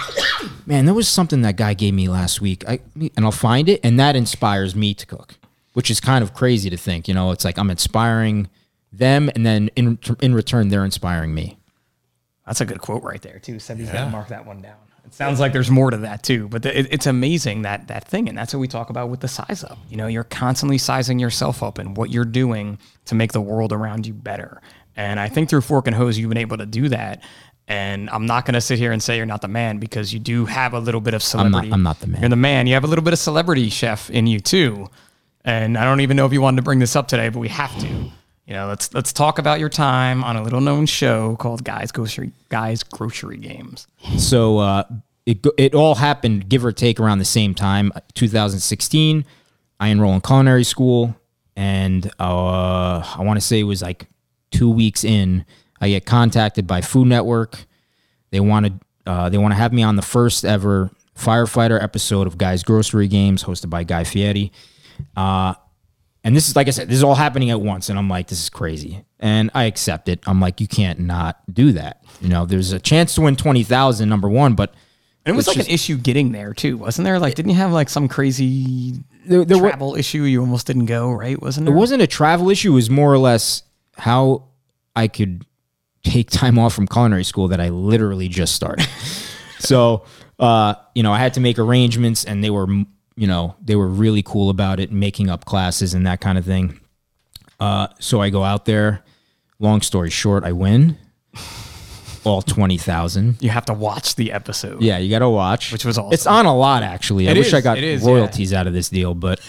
man, there was something that guy gave me last week. I and I'll find it, and that inspires me to cook, which is kind of crazy to think. You know, it's like I'm inspiring them, and then in in return, they're inspiring me. That's a good quote right there too. Sebby's got to mark that one down. It sounds like there's more to that too, but the, it, it's amazing that that thing, and that's what we talk about with the size up. You know, you're constantly sizing yourself up and what you're doing to make the world around you better. And I think through Fork and Hose, you've been able to do that. And I'm not going to sit here and say you're not the man because you do have a little bit of not- celebrity. I'm not the man. You're the man. You have a little bit of celebrity chef in you too. And I don't even know if you wanted to bring this up today, but we have to. You know, let's let's talk about your time on a little known show called Guys Grocery Guys Grocery Games. So uh, it it all happened give or take around the same time, 2016. I enroll in culinary school, and uh, I want to say it was like two weeks in. I get contacted by Food Network. They wanted uh, they want to have me on the first ever firefighter episode of Guys Grocery Games, hosted by Guy Fieri. Uh, and this is like I said, this is all happening at once, and I'm like, this is crazy, and I accept it. I'm like, you can't not do that. You know, there's a chance to win twenty thousand, number one, but And it was like an issue getting there too, wasn't there? Like, didn't you have like some crazy there, there travel issue? You almost didn't go, right? Wasn't it there? wasn't a travel issue. It was more or less how I could take time off from culinary school that I literally just started. so, uh, you know, I had to make arrangements, and they were, you know, they were really cool about it, making up classes and that kind of thing. Uh, so I go out there. Long story short, I win all twenty thousand. You have to watch the episode. Yeah, you got to watch. Which was It's on a lot actually. I It wish I is, got it is, yeah. royalties out of this deal, but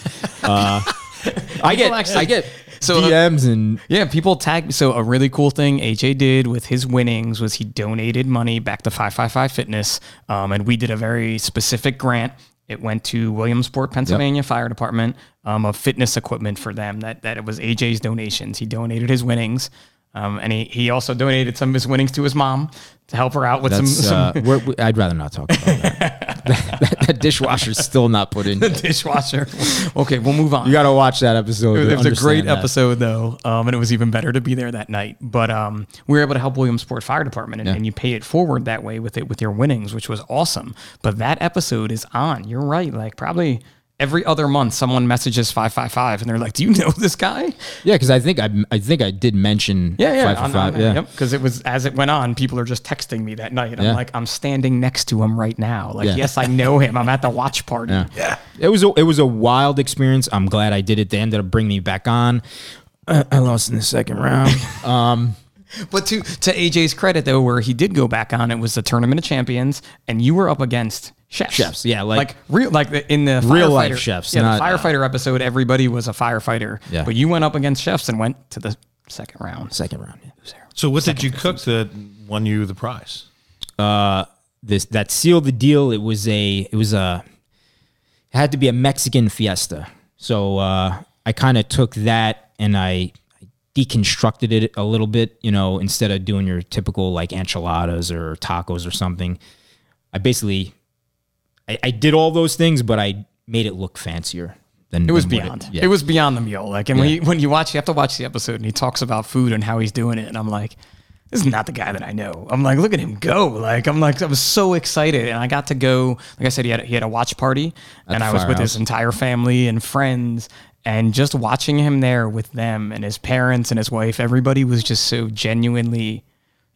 uh, I get actually- I get So, uh, DMs and Yeah, people tag. So a really cool thing AJ did with his winnings was he donated money back to 555 Fitness, um, and we did a very specific grant. It went to Williamsport, Pennsylvania Fire Department um, of fitness equipment for them. That that it was AJ's donations. He donated his winnings, um, and he, he also donated some of his winnings to his mom to help her out with some, that's some uh, we're, we- I'd rather not talk about that. that, that dishwasher's still not put in. The dishwasher. okay, we'll move on. You got to watch that episode. It to was a great that. episode though, um, and it was even better to be there that night. But um, we were able to help Williamsport Fire Department, and, and you pay it forward that way with it with your winnings, which was awesome. But that episode is on. You're right. Like probably every other month, someone messages five five five, and they're like, "Do you know this guy?" Yeah, because I think I I think I did mention Yeah, yeah, five on- five. on- yeah. Yep, because it was as it went on, people are just texting me that night. I'm like, I'm standing next to him right now. Like, Yeah. yes, I know him. I'm at the watch party. Yeah. It was a, it was a wild experience. I'm glad I did it. They ended up bringing me back on. Uh, I lost in the second round. um, But to to AJ's credit though, where he did go back on, it was the tournament of champions, and you were up against chefs. Chefs, yeah, like- real, like the, in the Real life firefighter- chefs, Yeah, not- the firefighter episode, everybody was a firefighter. Yeah. but you went up against chefs and went to the second round. Second round. yeah. So what did you cook that won you the prize? this that sealed the deal. It was a it was a it had to be a Mexican fiesta. So uh, I kind of took that and I deconstructed it a little bit. You know, instead of doing your typical like enchiladas or tacos or something, I basically I, I did all those things, but I made it look fancier. Than, It was beyond. yeah. It was beyond the meal. Like, and when, you, when you watch, you have to watch the episode, and he talks about food and how he's doing it, and I'm like, this is not the guy that I know. I'm like, look at him go. Like, I'm like, I was so excited, and I got to go. Like I said, he had he had a watch party, and I was with his entire family and friends, and just watching him there with them and his parents and his wife, everybody was just so genuinely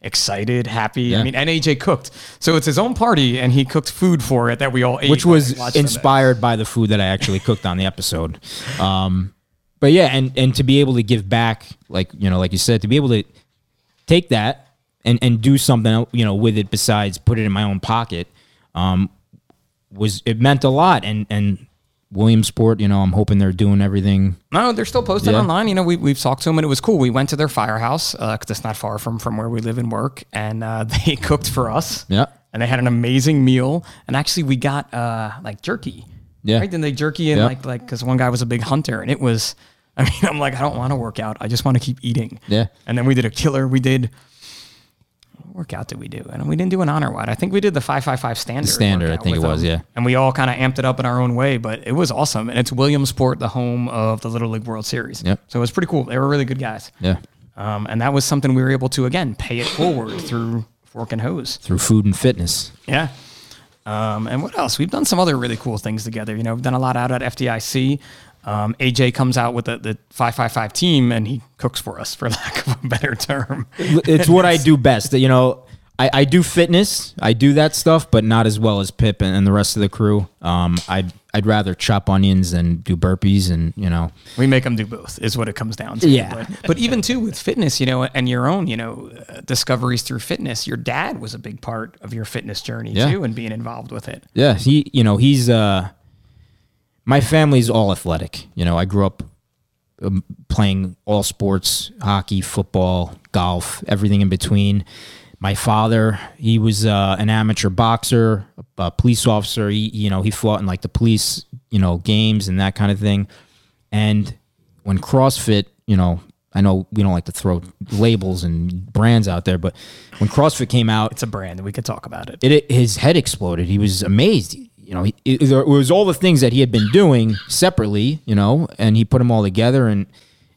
excited, happy. I mean, and AJ cooked, so it's his own party, and he cooked food for it that we all ate, which was we watched it. inspired by the food that I actually cooked on the episode. Um, but yeah, and and to be able to give back, like you know, like you said, to be able to take that and and do something, you know, with it besides put it in my own pocket, um, was it meant a lot. And and Williamsport, you know, I'm hoping they're doing everything. No, they're still posted Yeah. online. You know, we, we've talked to them and it was cool. We went to their firehouse because it's not far from, from where we live and work. And uh, they cooked for us. Yeah. And they had an amazing meal. And actually, we got uh, like jerky. Yeah. Right? Then they jerky and Yeah. like, like, because one guy was a big hunter and it was, I mean, I'm like, I don't want to work out. I just want to keep eating. Yeah. And then we did a killer. We did, workout did we do? And we didn't do an honor wide. I think we did the 555 standard. standard, I think it was, them. yeah. And we all kind of amped it up in our own way, but it was awesome. And it's Williamsport, the home of the Little League World Series. Yep. So it was pretty cool. They were really good guys. Yeah, Um, and that was something we were able to, again, pay it forward through Fork and Hose. through food and fitness. Yeah. Um, and what else? We've done some other really cool things together. You know, we've done a lot out at FDIC. Um, AJ comes out with the, the 555 team and he cooks for us, for lack of a better term. it's what I do best. You know, I, I do fitness, I do that stuff, but not as well as Pip and, and the rest of the crew. Um, I'd I'd rather chop onions than do burpees, and you know, We make them do both, is what it comes down to. Yeah. But, but even too with fitness, you know, and your own, you know, uh, discoveries through fitness. Your dad was a big part of your fitness journey Yeah. too, and being involved with it. yeah, he you know he's uh, my family's all athletic. You know, I grew up um, playing all sports, hockey, football, golf, everything in between. My father, he was uh, an amateur boxer, a police officer. He, you know, he fought in like the police, you know, games and that kind of thing. And when CrossFit, you know, I know we don't like to throw labels and brands out there, but when CrossFit came out, It's a brand. We could talk about it. it, it his head exploded. He was amazed. You know, he, it, it was all the things that he had been doing separately. You know, and he put them all together, and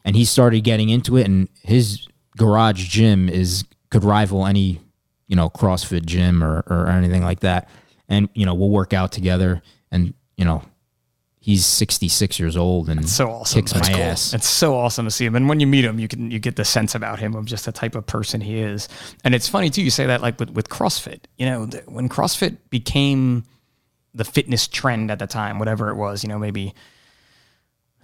and he started getting into it. And his garage gym is could rival any you know CrossFit gym or or anything like that. And you know, we'll work out together, and you know, he's sixty six years old and so awesome. kicks That's my cool. ass. It's so awesome to see him. And when you meet him, you can you get the sense about him of just the type of person he is. And it's funny too. You say that like with with CrossFit. You know, when CrossFit became the fitness trend at the time, whatever it was. You know, maybe.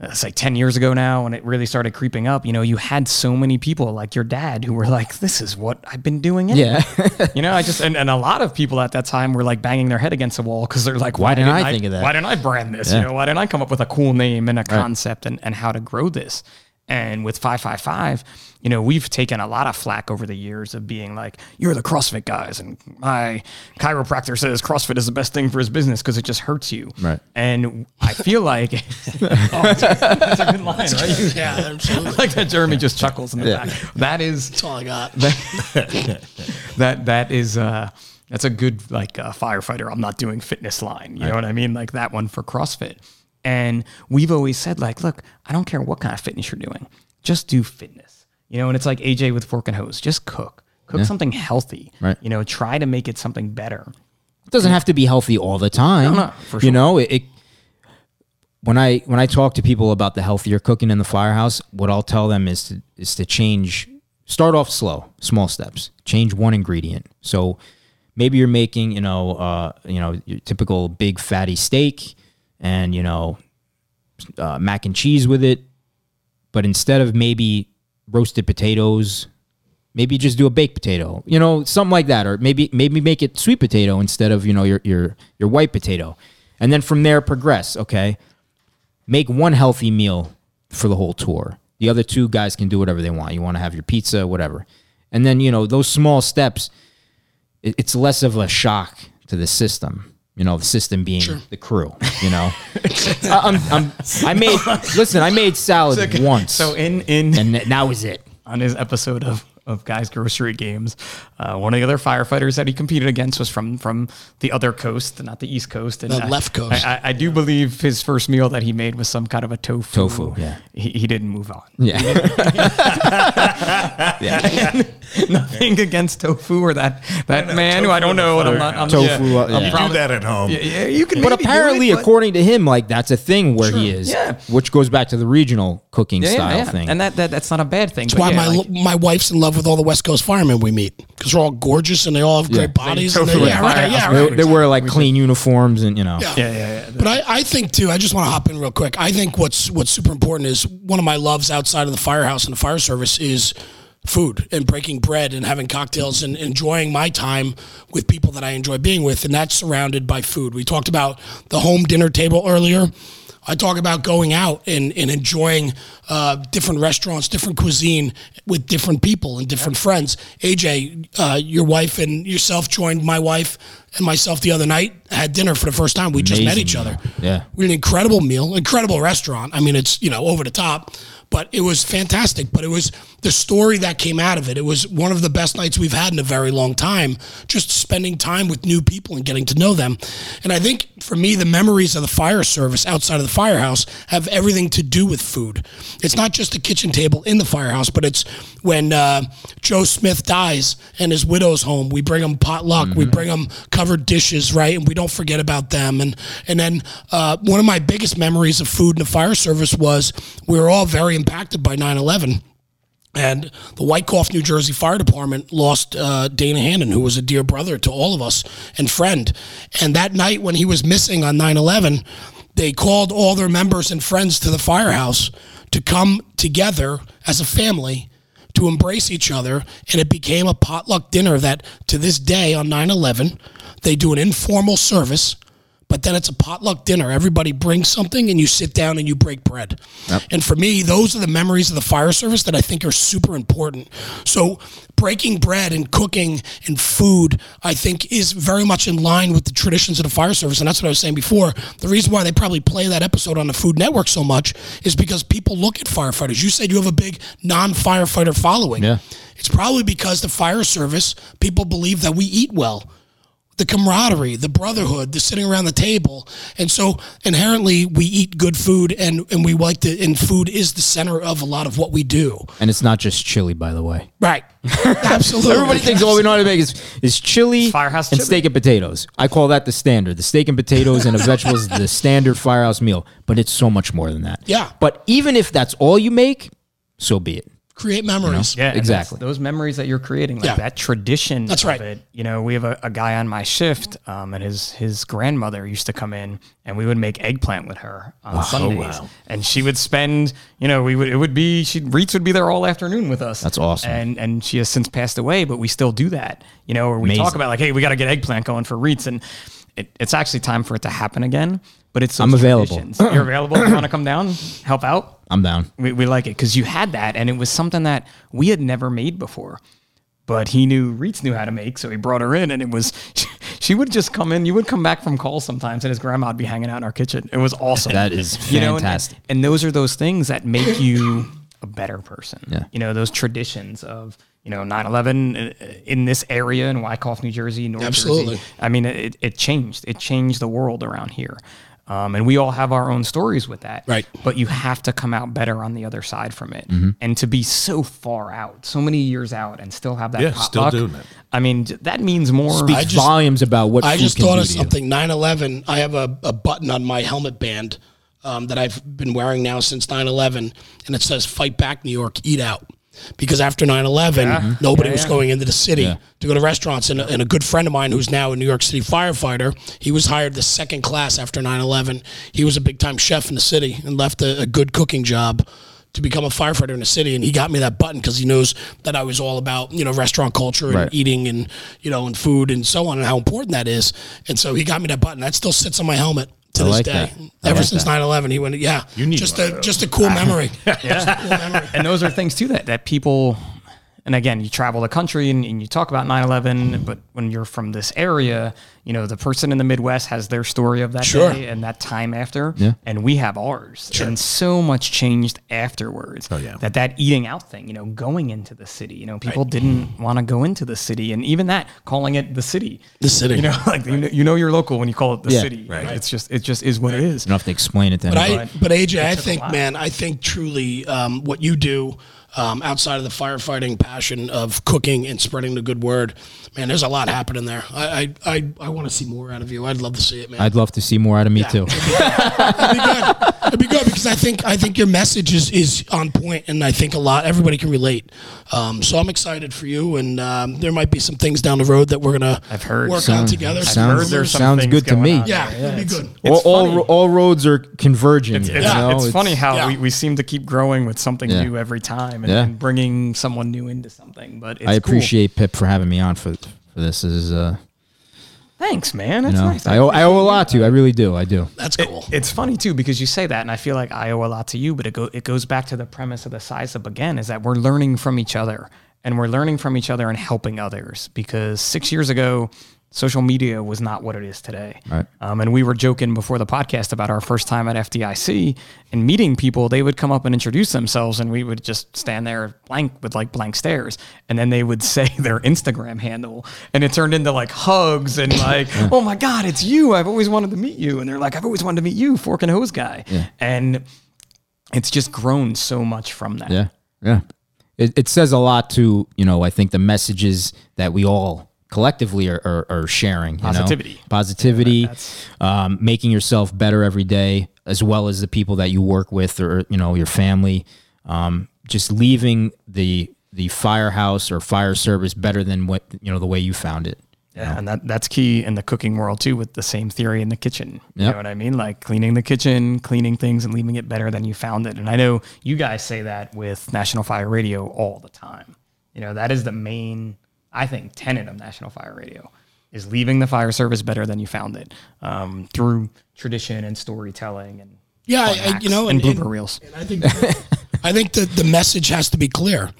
uh, It's like 10 years ago now when it really started creeping up. You know, you had so many people like your dad who were like, this is what I've been doing. Anyway. Yeah. you know, I just, and, and a lot of people at that time were like banging their head against the wall because they're like, why, didn't I think of that? Why didn't I brand this? Yeah. You know, why didn't I come up with a cool name and a concept and, and how to grow this? And with 555, you know, we've taken a lot of flack over the years of being like, you're the CrossFit guys. And my chiropractor says CrossFit is the best thing for his business because it just hurts you. Right. And I feel like Oh, that's a good line, right? Yeah, I absolutely. like that Jeremy just chuckles in the Yeah. back. That is That's all I got. that that is uh that's a good like uh, firefighter i'm not doing fitness line you know what i mean like that one for crossfit and we've always said like look i don't care what kind of fitness you're doing just do fitness you know and it's like aj with fork and hose just cook cook something healthy Right. you know try to make it something better It doesn't have to be healthy all the time. No, no, for You know, it, it when I when I talk to people about the healthier cooking in the firehouse, what I'll tell them is to is to change start off slow, small steps. Change one ingredient. So maybe you're making, you know, uh, you know, your typical big fatty steak and, you know, uh, mac and cheese with it, but instead of maybe roasted potatoes maybe just do a baked potato, you know, something like that, or maybe maybe make it sweet potato instead of you know your your your white potato, and then from there progress. Okay, make one healthy meal for the whole tour. The other two guys can do whatever they want. You want to have your pizza, whatever, and then you know those small steps. It, it's less of a shock to the system. You know, the system being the crew. You know, I, I'm, I'm, I made listen. I made salad once, So in in and that was it. on his episode of of Guys Grocery Games, uh, one of the other firefighters that he competed against was from from the other coast, not the East Coast, and The I- left coast. I, I, I do believe his first meal that he made was some kind of a tofu. Tofu, yeah. He, he didn't move on. Yeah, Nothing against tofu or that that man who I don't know, and I'm not. I'm, Tofu, yeah, uh, I'm yeah. You do that at home. Yeah, yeah, you can. but apparently, it, but- according to him, like that's a thing where he is. Yeah. which goes back to the regional cooking Yeah, yeah, style yeah. thing. and that, that that's not a bad thing. That's why my my wife's in love with all the West Coast firemen we meet because they're all gorgeous and they all have great bodies. And they, yeah, right, yeah, they, right. they wear like clean uniforms and you know. Yeah. yeah, yeah, yeah. But I, I think too. I just want to hop in real quick. I think what's what's super important is one of my loves outside of the firehouse and the fire service is food and breaking bread and having cocktails and enjoying my time with people that I enjoy being with, and that's surrounded by food. We talked about the home dinner table earlier. I talk about going out and, and enjoying uh, different restaurants, different cuisine with different people and different friends. AJ, uh, your wife and yourself joined my wife and myself the other night, had dinner for the first time. We just met Amazing each other. Yeah. We had an incredible meal, incredible restaurant. I mean, it's, you know, over the top, but it was fantastic. But it was the story that came out of it. It was one of the best nights we've had in a very long time, just spending time with new people and getting to know them. And I think for me, the memories of the fire service outside of the firehouse have everything to do with food. It's not just the kitchen table in the firehouse, but it's when uh, Joe Smith dies and his widow's home. We bring him potluck. We bring him covered dishes, right? And we don't forget about them. And and then uh, one of my biggest memories of food in the fire service was we were all very impacted by 9/11. And the Wyckoff, New Jersey Fire Department lost uh, Dana Hannon, who was a dear brother to all of us and friend. And that night when he was missing on 9 11, they called all their members and friends to the firehouse to come together as a family to embrace each other. And it became a potluck dinner that to this day on 9 11, they do an informal service but then it's a potluck dinner. Everybody brings something and you sit down and you break bread. And for me, those are the memories of the fire service that I think are super important. So breaking bread and cooking and food, I think is very much in line with the traditions of the fire service. And that's what I was saying before. The reason why they probably play that episode on the Food Network so much is because people look at firefighters. You said you have a big non-firefighter following. Yeah. It's probably because the fire service, people believe that we eat well the camaraderie, the brotherhood, the sitting around the table. And so inherently we eat good food and, and we like to, and food is the center of a lot of what we do. And it's not just chili, by the way. Right. Absolutely. Everybody thinks oh, all we know how to make is, is chili Firehouse and chili. steak and potatoes. I call that the standard. The steak and potatoes and the vegetables is the standard firehouse meal, but it's so much more than that. Yeah. But even if that's all you make, so be it. Create memories. Yeah, Exactly. Those memories that you're creating, like Yeah. that tradition. That's of right. It. You know, we have a, a guy on my shift, um, and his his grandmother used to come in, and we would make eggplant with her on Sundays, wow. and she would spend, you know, we would it would be she Reitz would be there all afternoon with us. That's awesome. And and she has since passed away, but we still do that. You know, or we talk about like, hey, we got to get eggplant going for Reitz, and it, it's actually time for it to happen again. But it's those I'm available. traditions. You're available. you want to come down, help out? I'm down. We, we like it because you had that, and it was something that we had never made before. But he knew Reitz knew how to make, so he brought her in, and it was she would just come in. You would come back from calls sometimes, and his grandma would be hanging out in our kitchen. It was awesome. That is You know, and- fantastic. and, those are those things that make you a better person. Yeah. You know, those traditions of you know 9/11 uh, in this area in Wyckoff, New Jersey, North Absolutely. Jersey. I mean, it, it changed. It changed the world around here. Um, and we all have our own stories with that. Right. But you have to come out better on the other side from it. Mm-hmm. And to be so far out, so many years out, and still have that Yeah, still potluck, doing it. I mean, that means more. Speaks just- volumes about what I just can thought do of something. 9 11, I have a, a button on my helmet band um, that I've been wearing now since 9 11, and it says Fight Back New York, Eat Out. Because after 9 11, nobody was going into the city to go to restaurants. And a, and a good friend of mine who's now a New York City firefighter, he was hired the second class after 9 11. He was a big time chef in the city and left a, a good cooking job to become a firefighter in the city, and he got me that button because he knows that I was all about you know restaurant culture and Right. eating and you know and food and so on and how important that is. And so he got me that button. That still sits on my helmet to I this like day. that. Ever like since that. 9-11, he went, yeah, You need just one a of those. just a cool memory. and those are things too that, that people and again you travel the country and, and you talk about 9-11 but when you're from this area you know the person in the midwest has their story of that Sure. day and that time after Yeah. and we have ours and so much changed afterwards Oh, yeah. that that eating out thing you know going into the city you know people didn't want to go into the city and even that calling it the city The city. you know like you know, you know you're local when you call it the Yeah. city Right. it's just it just is what it is You don't have to explain it to But anybody. I, but AJ, I think, man, I think truly um, what you do um, outside of the firefighting passion of cooking and spreading the good word, man, there's a lot happening there. I, I, I, I want to see more out of you. I'd love to see it, man. I'd love to see more out of me too. It'd be good. It'd be good because I think I think your message is, is on point, and I think a lot everybody can relate. Um, so I'm excited for you, and um, there might be some things down the road that we're gonna I've heard. work on Sounds- together. I've heard rumors. some Sounds good to me. on yeah, it'd be good. all, It's all, all roads are converging. It's, you it's, know? it's funny how yeah. we, we seem to keep growing with something Yeah. new every time and, Yeah. and bringing someone new into something. But it's I cool. appreciate Pip for having me on for for this. This Is uh, Thanks, man. you That's know, nice. I owe, I owe a lot to you. I really do. I do. That's It- cool. it's funny too because you say that, and I feel like I owe a lot to you. But it go it goes back to the premise of the size up again is that we're learning from each other, and we're learning from each other and helping others. Because six years ago, social media was not what it is today. Right. Um, and we were joking before the podcast about our first time at FDIC and meeting people. They would come up and introduce themselves, and we would just stand there blank with like blank stares. And then they would say their Instagram handle, and it turned into like hugs and like, "Oh my God, it's you! I've always wanted to meet you." And they're like, "I've always wanted to meet you, Fork and Hose guy." And it's just grown so much from that. Yeah, yeah. It, it says a lot to you know. I think the messages that we all collectively are, are, are sharing. You know? Positivity. positivity, um, making yourself better every day, as well as the people that you work with or you know your family. Um, just leaving the the firehouse or fire service better than what you know the way you found it. Yeah, and that that's key in the cooking world too, with the same theory in the kitchen. You know what I mean? Like cleaning the kitchen, cleaning things, and leaving it better than you found it. And I know you guys say that with National Fire Radio all the time. You know, that is the main, I think, tenet of National Fire Radio is leaving the fire service better than you found it um, through tradition and storytelling and Yeah, I, I, you know, and and- blooper and- reels. And I think I think that the message has to be clear.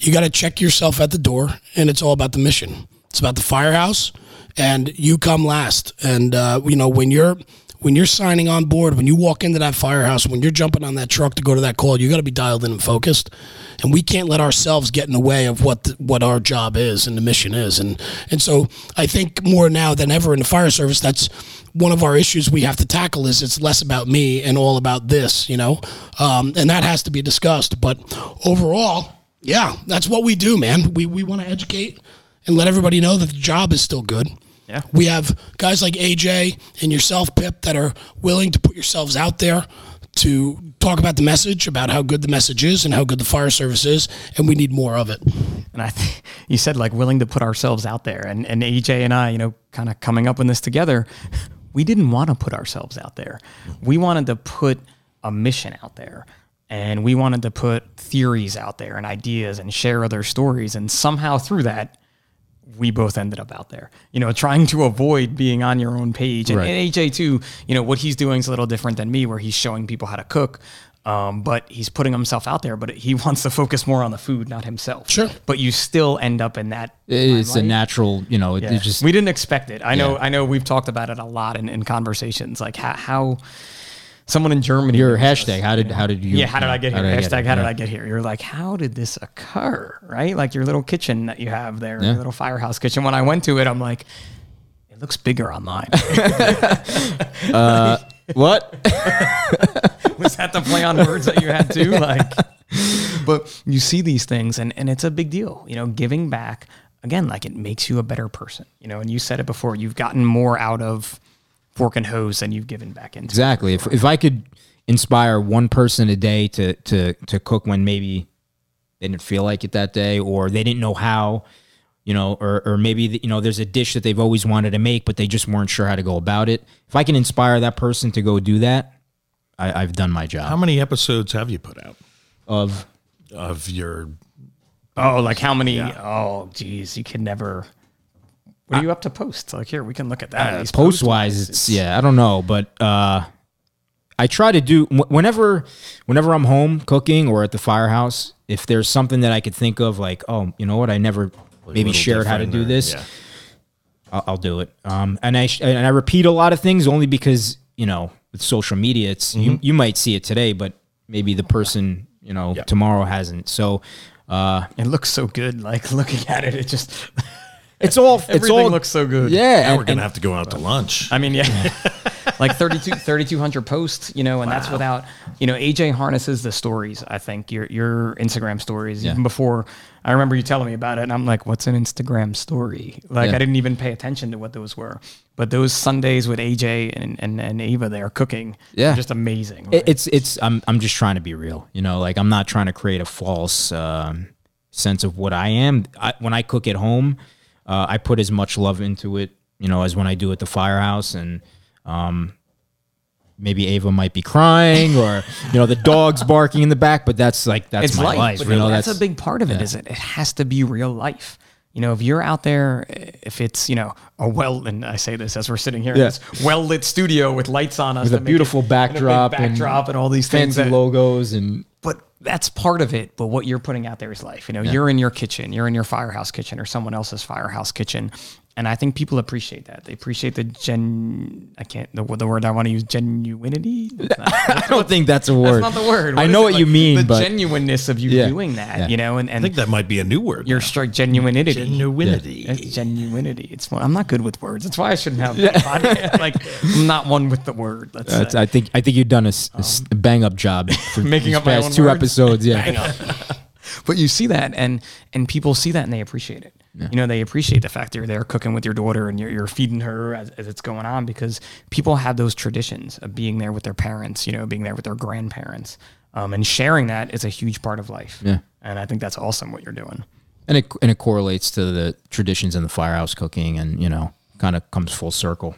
You got to check yourself at the door, and it's all about the mission. It's about the firehouse, and you come last. And uh, you know when you're when you're signing on board, when you walk into that firehouse, when you're jumping on that truck to go to that call, you got to be dialed in and focused. And we can't let ourselves get in the way of what the, what our job is and the mission is. And and so I think more now than ever in the fire service, that's one of our issues we have to tackle is it's less about me and all about this, you know, um, and that has to be discussed. But overall, yeah, that's what we do, man. We we want to educate and let everybody know that the job is still good. Yeah. We have guys like AJ and yourself, Pip, that are willing to put yourselves out there to talk about the message, about how good the message is and how good the fire service is, and we need more of it. And I you said like willing to put ourselves out there. And, and AJ and I, you know, kind of coming up in this together, we didn't want to put ourselves out there. We wanted to put a mission out there. And we wanted to put theories out there and ideas and share other stories. And somehow through that, we both ended up out there, you know, trying to avoid being on your own page. And, Right. and AJ too, you know, what he's doing is a little different than me, where he's showing people how to cook. Um, but he's putting himself out there, but he wants to focus more on the food, not himself. Sure. But you still end up in that. It's a natural, you know. It, Yeah. it just we didn't expect it. I know. Yeah. I know. We've talked about it a lot in, in conversations, like how, how someone in Germany. your hashtag. How did how did you? Yeah, how did I get here? Hashtag, how did I get here? You're like, how did this occur? Right? Like your little kitchen that you have there, Yeah. your little firehouse kitchen. When I went to it, I'm like, it looks bigger online. Uh, what? Was that the play on words that you had too? Like, but you see these things, and and it's a big deal. You know, giving back again, like it makes you a better person. You know, and you said it before. You've gotten more out of fork and hose than you've given back into. Exactly. If if I could inspire one person a day to to to cook when maybe they didn't feel like it that day or they didn't know how, you know, or or maybe the, you know there's a dish that they've always wanted to make but they just weren't sure how to go about it. If I can inspire that person to go do that, I, I've done my job. How many episodes have you put out? of of your Oh, like how many? Oh, geez, you can never. What are you up to post? Like here, we can look at that. These post wise it's yeah i don't know but uh i try to do whenever whenever i'm home cooking or at the firehouse if there's something that i could think of like oh you know what i never maybe shared how to do or- this yeah. I'll, I'll do it um and i sh- and i repeat a lot of things only because you know with social media it's you, you might see it today but maybe the person you know tomorrow hasn't so uh It looks so good. Like looking at it, it just it's all it's everything all looks so good. yeah Now and- we're gonna and- have to go out to lunch. I mean, yeah, like 32 3,200 posts, you know, and that's without, you know, AJ harnesses the stories. I think your your Instagram stories. Even before, I remember you telling me about it, and I'm like, "What's an Instagram story?" Like Yeah. I didn't even pay attention to what those were. But those Sundays with AJ and and, and Ava there cooking, Yeah. just amazing. Right? it's it's I'm I'm just trying to be real. You know, like I'm not trying to create a false um, sense of what I am. I, when I cook at home, uh, I put as much love into it, you know, as when I do at the firehouse. And um, maybe Ava might be crying, or you know, the dog's barking in the back. But that's like that's it's my life. life. you know, that's, a big part of it. Is it? It has to be real life. You know, if you're out there, if it's you know a well, and I say this as we're sitting here in Yeah. this well lit studio with lights on us, With a to make beautiful and a backdrop and backdrop, and, all these things. fancy that- logos and that's part of it. But what you're putting out there is life. You know, you're in your kitchen, you're in your firehouse kitchen or someone else's firehouse kitchen. And I think people appreciate that. They appreciate the gen. I can't the, the word I want to use genuinity. Not, I don't think that's a word. that's not the word. I know what Like, you mean, The but genuineness of you Yeah. doing that. Yeah. You know, and, I think that might be a new word. your now. strike genuinity. genuinity. It's genuinity. It's I'm not good with words. That's why I shouldn't have a podcast. Like I'm not one with the word. Let's That's, say. I think I think you've done a, s- a um, s- a bang up job for Making these up my past own two words. episodes. Yeah, but you see that and and people see that and they appreciate it you know they appreciate the fact that you're there cooking with your daughter and you're, you're feeding her as, as it's going on because people have those traditions of being there with their parents you know being there with their grandparents um, and sharing that is a huge part of life Yeah. and i think that's awesome what you're doing and it and it correlates to the traditions in the firehouse cooking, and you know, kind of comes full circle.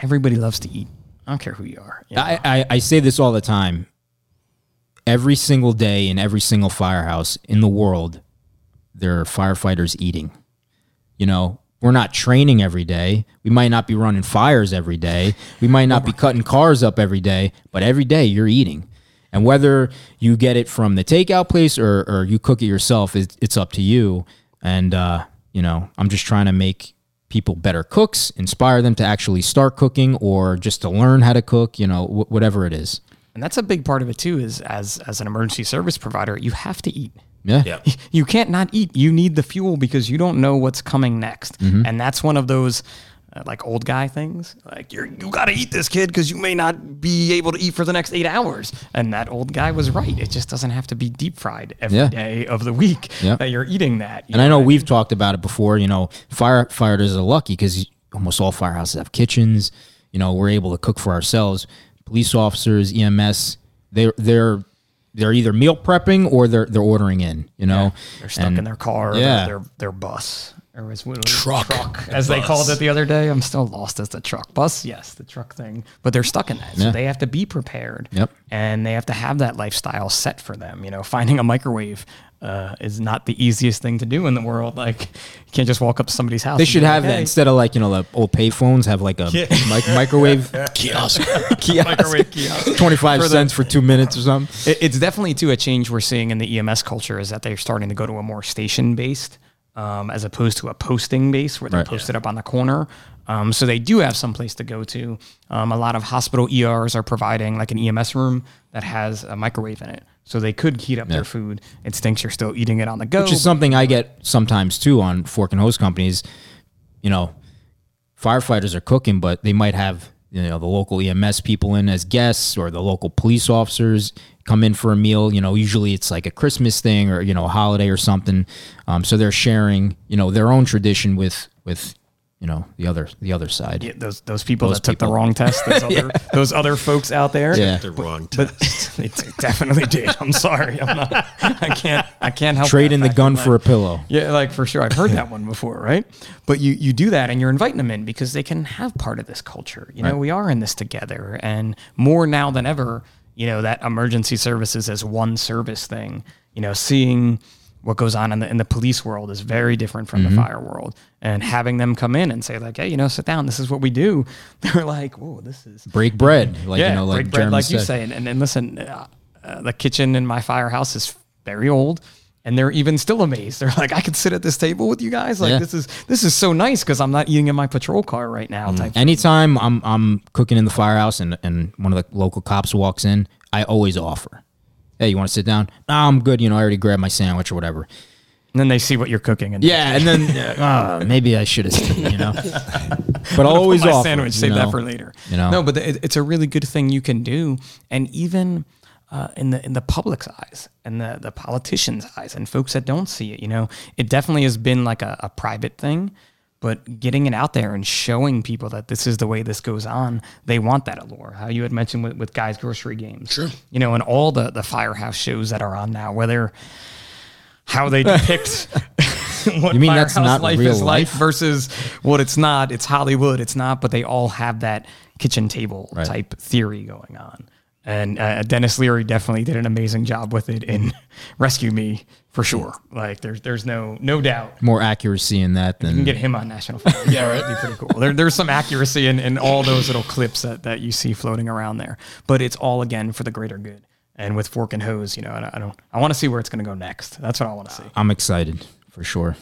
everybody loves to eat i don't care who you are you know? I, I I say this all the time. Every single day in every single firehouse in the world, there are firefighters eating. You know, we're not training every day. We might not be running fires every day. We might not be cutting cars up every day, but every day you're eating. And whether you get it from the takeout place or, or you cook it yourself, it's, it's up to you. And, uh, you know, I'm just trying to make people better cooks, inspire them to actually start cooking or just to learn how to cook, you know, wh- whatever it is. And that's a big part of it too is as as an emergency service provider you have to eat Yeah. Yeah. you can't not eat. You need the fuel because you don't know what's coming next. And that's one of those uh, like old guy things. Like you're you got to eat this kid because you may not be able to eat for the next 8 hours. And that old guy was right. It just doesn't have to be deep fried every day Yeah. of the week Yeah. that you're eating that. you And I know we've talked about it before. You know, firefighters are lucky because almost all firehouses have kitchens. You know, we're able to cook for ourselves. Police officers, EMS, they're they're they're either meal prepping or they're they're ordering in. You know, They're stuck And- in their car, Yeah. yeah. their their bus, or as what- Truck. as they called it the other day. I'm still lost as the truck bus. Yes, the truck thing, but they're stuck in that, so Yeah. they have to be prepared. Yep. and they have to have that lifestyle set for them. You know, finding a microwave uh, is not the easiest thing to do in the world. Like, you can't just walk up to somebody's house. They should like, have that instead of like you know the old payphones have like a mic- microwave Kiosk. kiosk, Microwave kiosk. twenty five cents for two minutes or something. It- it's definitely too a change we're seeing in the EMS culture is that they're starting to go to a more station based um, as opposed to a posting base where they're Right. posted up on the corner. Um, so they do have some place to go to. Um, a lot of hospital ERs are providing like an EMS room that has a microwave in it, so they could heat up their food. It stinks you're still eating it on the go. Which is something I get sometimes too on fork and hose companies. You know, firefighters are cooking, but they might have you know the local EMS people in as guests or the local police officers come in for a meal. You know, usually it's like a Christmas thing or you know a holiday or something. Um, so they're sharing you know their own tradition with with you know the other the other side. Yeah, those those people Those that took the wrong test. Those other those other folks out there. Yeah. the wrong But test. they definitely did. I'm sorry. I'm not. I can't. I can't help. Trade in the gun I'm for a pillow. Yeah, like for sure. I've heard that one before, right? But you you do that and you're inviting them in because they can have part of this culture. You know, we are in this together, and more now than ever, you know, that emergency services as one service thing. You know, seeing what goes on in the in the police world is very different from the fire world. And having them come in and say like, hey, you know, sit down. This is what we do. They're like, whoa, this is Break bread, like yeah, you know, like break bread, like you say. And, and, and listen, uh, uh, the kitchen in my firehouse is very old. And they're even still amazed. They're like, I could sit at this table with you guys. Like Yeah. this is this is so nice because I'm not eating in my patrol car right now. Mm. Type Anytime I'm I'm cooking in the firehouse and and one of the local cops walks in, I always offer, "Hey, you want to sit down?" "Nah, I'm good. You know, I already grabbed my sandwich or whatever. And then they see what you're cooking. And Yeah, and then uh, maybe I should have, you know. But I'll always my offer. sandwich. you Save know. that for later. you know. No, but it, it's a really good thing you can do, and even uh, in the in the public's eyes and the the politicians' eyes and folks that don't see it, you know, it definitely has been like a, a private thing. But getting it out there and showing people that this is the way this goes on, they want that allure. How you had mentioned with, with Guy's Grocery Games, Sure. You know, and all the the firehouse shows that are on now, whether how they depict what You mean that's firehouse not life real is like life? versus what it's not. It's Hollywood. It's not, but they all have that kitchen table Right. type theory going on. And uh, Denis Leary definitely did an amazing job with it in Rescue Me for sure. Like there's there's no no doubt. More accuracy in that than You can get him on National Fire. yeah, right. That'd be pretty cool. There, there's some accuracy in, in all those little clips that, that you see floating around there. But it's all again for the greater good. And with Fork and Hose, you know, I don't, I don't I want to see where it's going to go next. That's what I want to see. I'm excited for sure.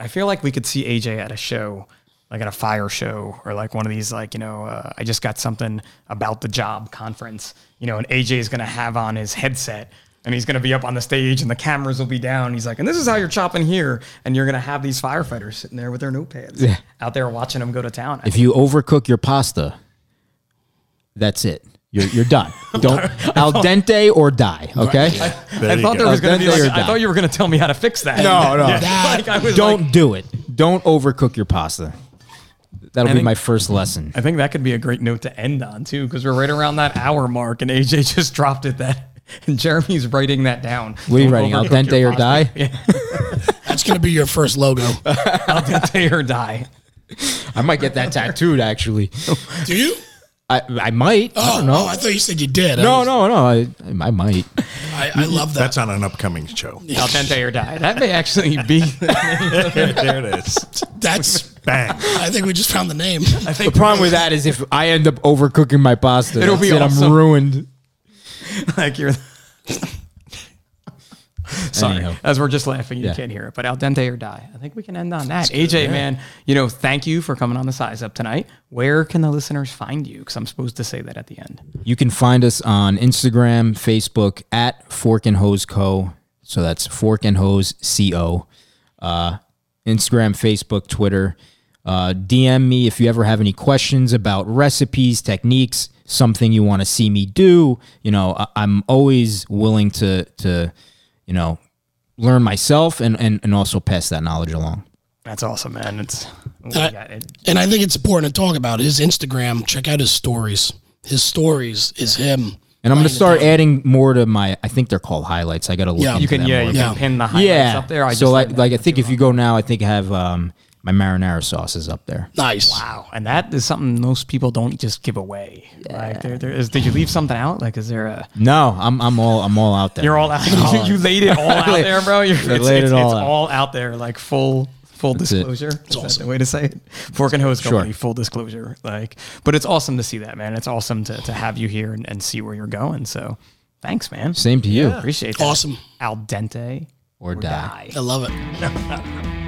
I feel like we could see AJ at a show, like at a fire show, or like one of these, like you know, uh, I just got something about the job conference, you know, and AJ is gonna have on his headset. And he's gonna be up on the stage, and the cameras will be down. He's like, "And this is how you're chopping here." And you're gonna have these firefighters sitting there with their notepads, Yeah. out there watching them go to town. If you overcook your pasta, that's it. You're you're done. Don't al dente or die. Okay. I you thought there was gonna be, Then like, I done. thought you were gonna tell me how to fix that. No, no. That- like I was Don't like- do it. Don't overcook your pasta. That'll I be think- my first lesson. I think that could be a great note to end on too, because we're right around that hour mark, and AJ just dropped it that, and Jeremy's writing that down. What are you Don't writing? Al overcook dente your or pasta. die? Yeah, That's going to be your first logo. al dente or die. I might get that tattooed. Actually, Do you? I I might. I Oh, don't know. oh, I thought you said you did. I no, was- no, no. I I might. I, I love that. That's on an upcoming show. Al dente or die. That may actually be. there it is. That's. Bang. I think we just found the name. I The problem with that is if I end up overcooking my pasta, It'll that's be it, awesome. I'm ruined. like you're. Sorry, Anyhow. as we're just laughing, you Yeah. can't hear it. But al dente or die. I think we can end on that. AJ, man, you know, thank you for coming on the size up tonight. Where can the listeners find you? Because I'm supposed to say that at the end. You can find us on Instagram, Facebook at Fork and Hose Co. So that's Fork and Hose Co. Uh, Instagram, Facebook, Twitter. Uh, DM me if you ever have any questions about recipes, techniques, something you want to see me do. You know, I, I'm always willing to to you know learn myself and and, and also pass that knowledge along. That's awesome, man. It's we I- it. And I think it's important to talk about his Instagram. Check out his stories. His stories is him. And I'm going to start adding more to my. I think they're called highlights. I got to look. Yeah. into You can them yeah, more. you Yeah. can pin the highlights yeah. up there. I so just like like I think too. if you go now, I think I have um, my marinara sauce is up there. Nice. Wow, and that is something most people don't just give away. Like, there, there is. Did you leave something out? Like, is there a? No, I'm I'm all I'm all out there. You're all out. you, you laid it all out there, bro. You're, I it's, laid it it's, all it's out. all out there, like full full That's it. disclosure. Is that awesome. the way to say it? Fork and hose Sure. company, full disclosure. Like, but it's awesome to see that, man. It's awesome to, to have you here and, and see where you're going. So, thanks, man. Same to you. Appreciate that. Awesome. Al dente Or die. I love it.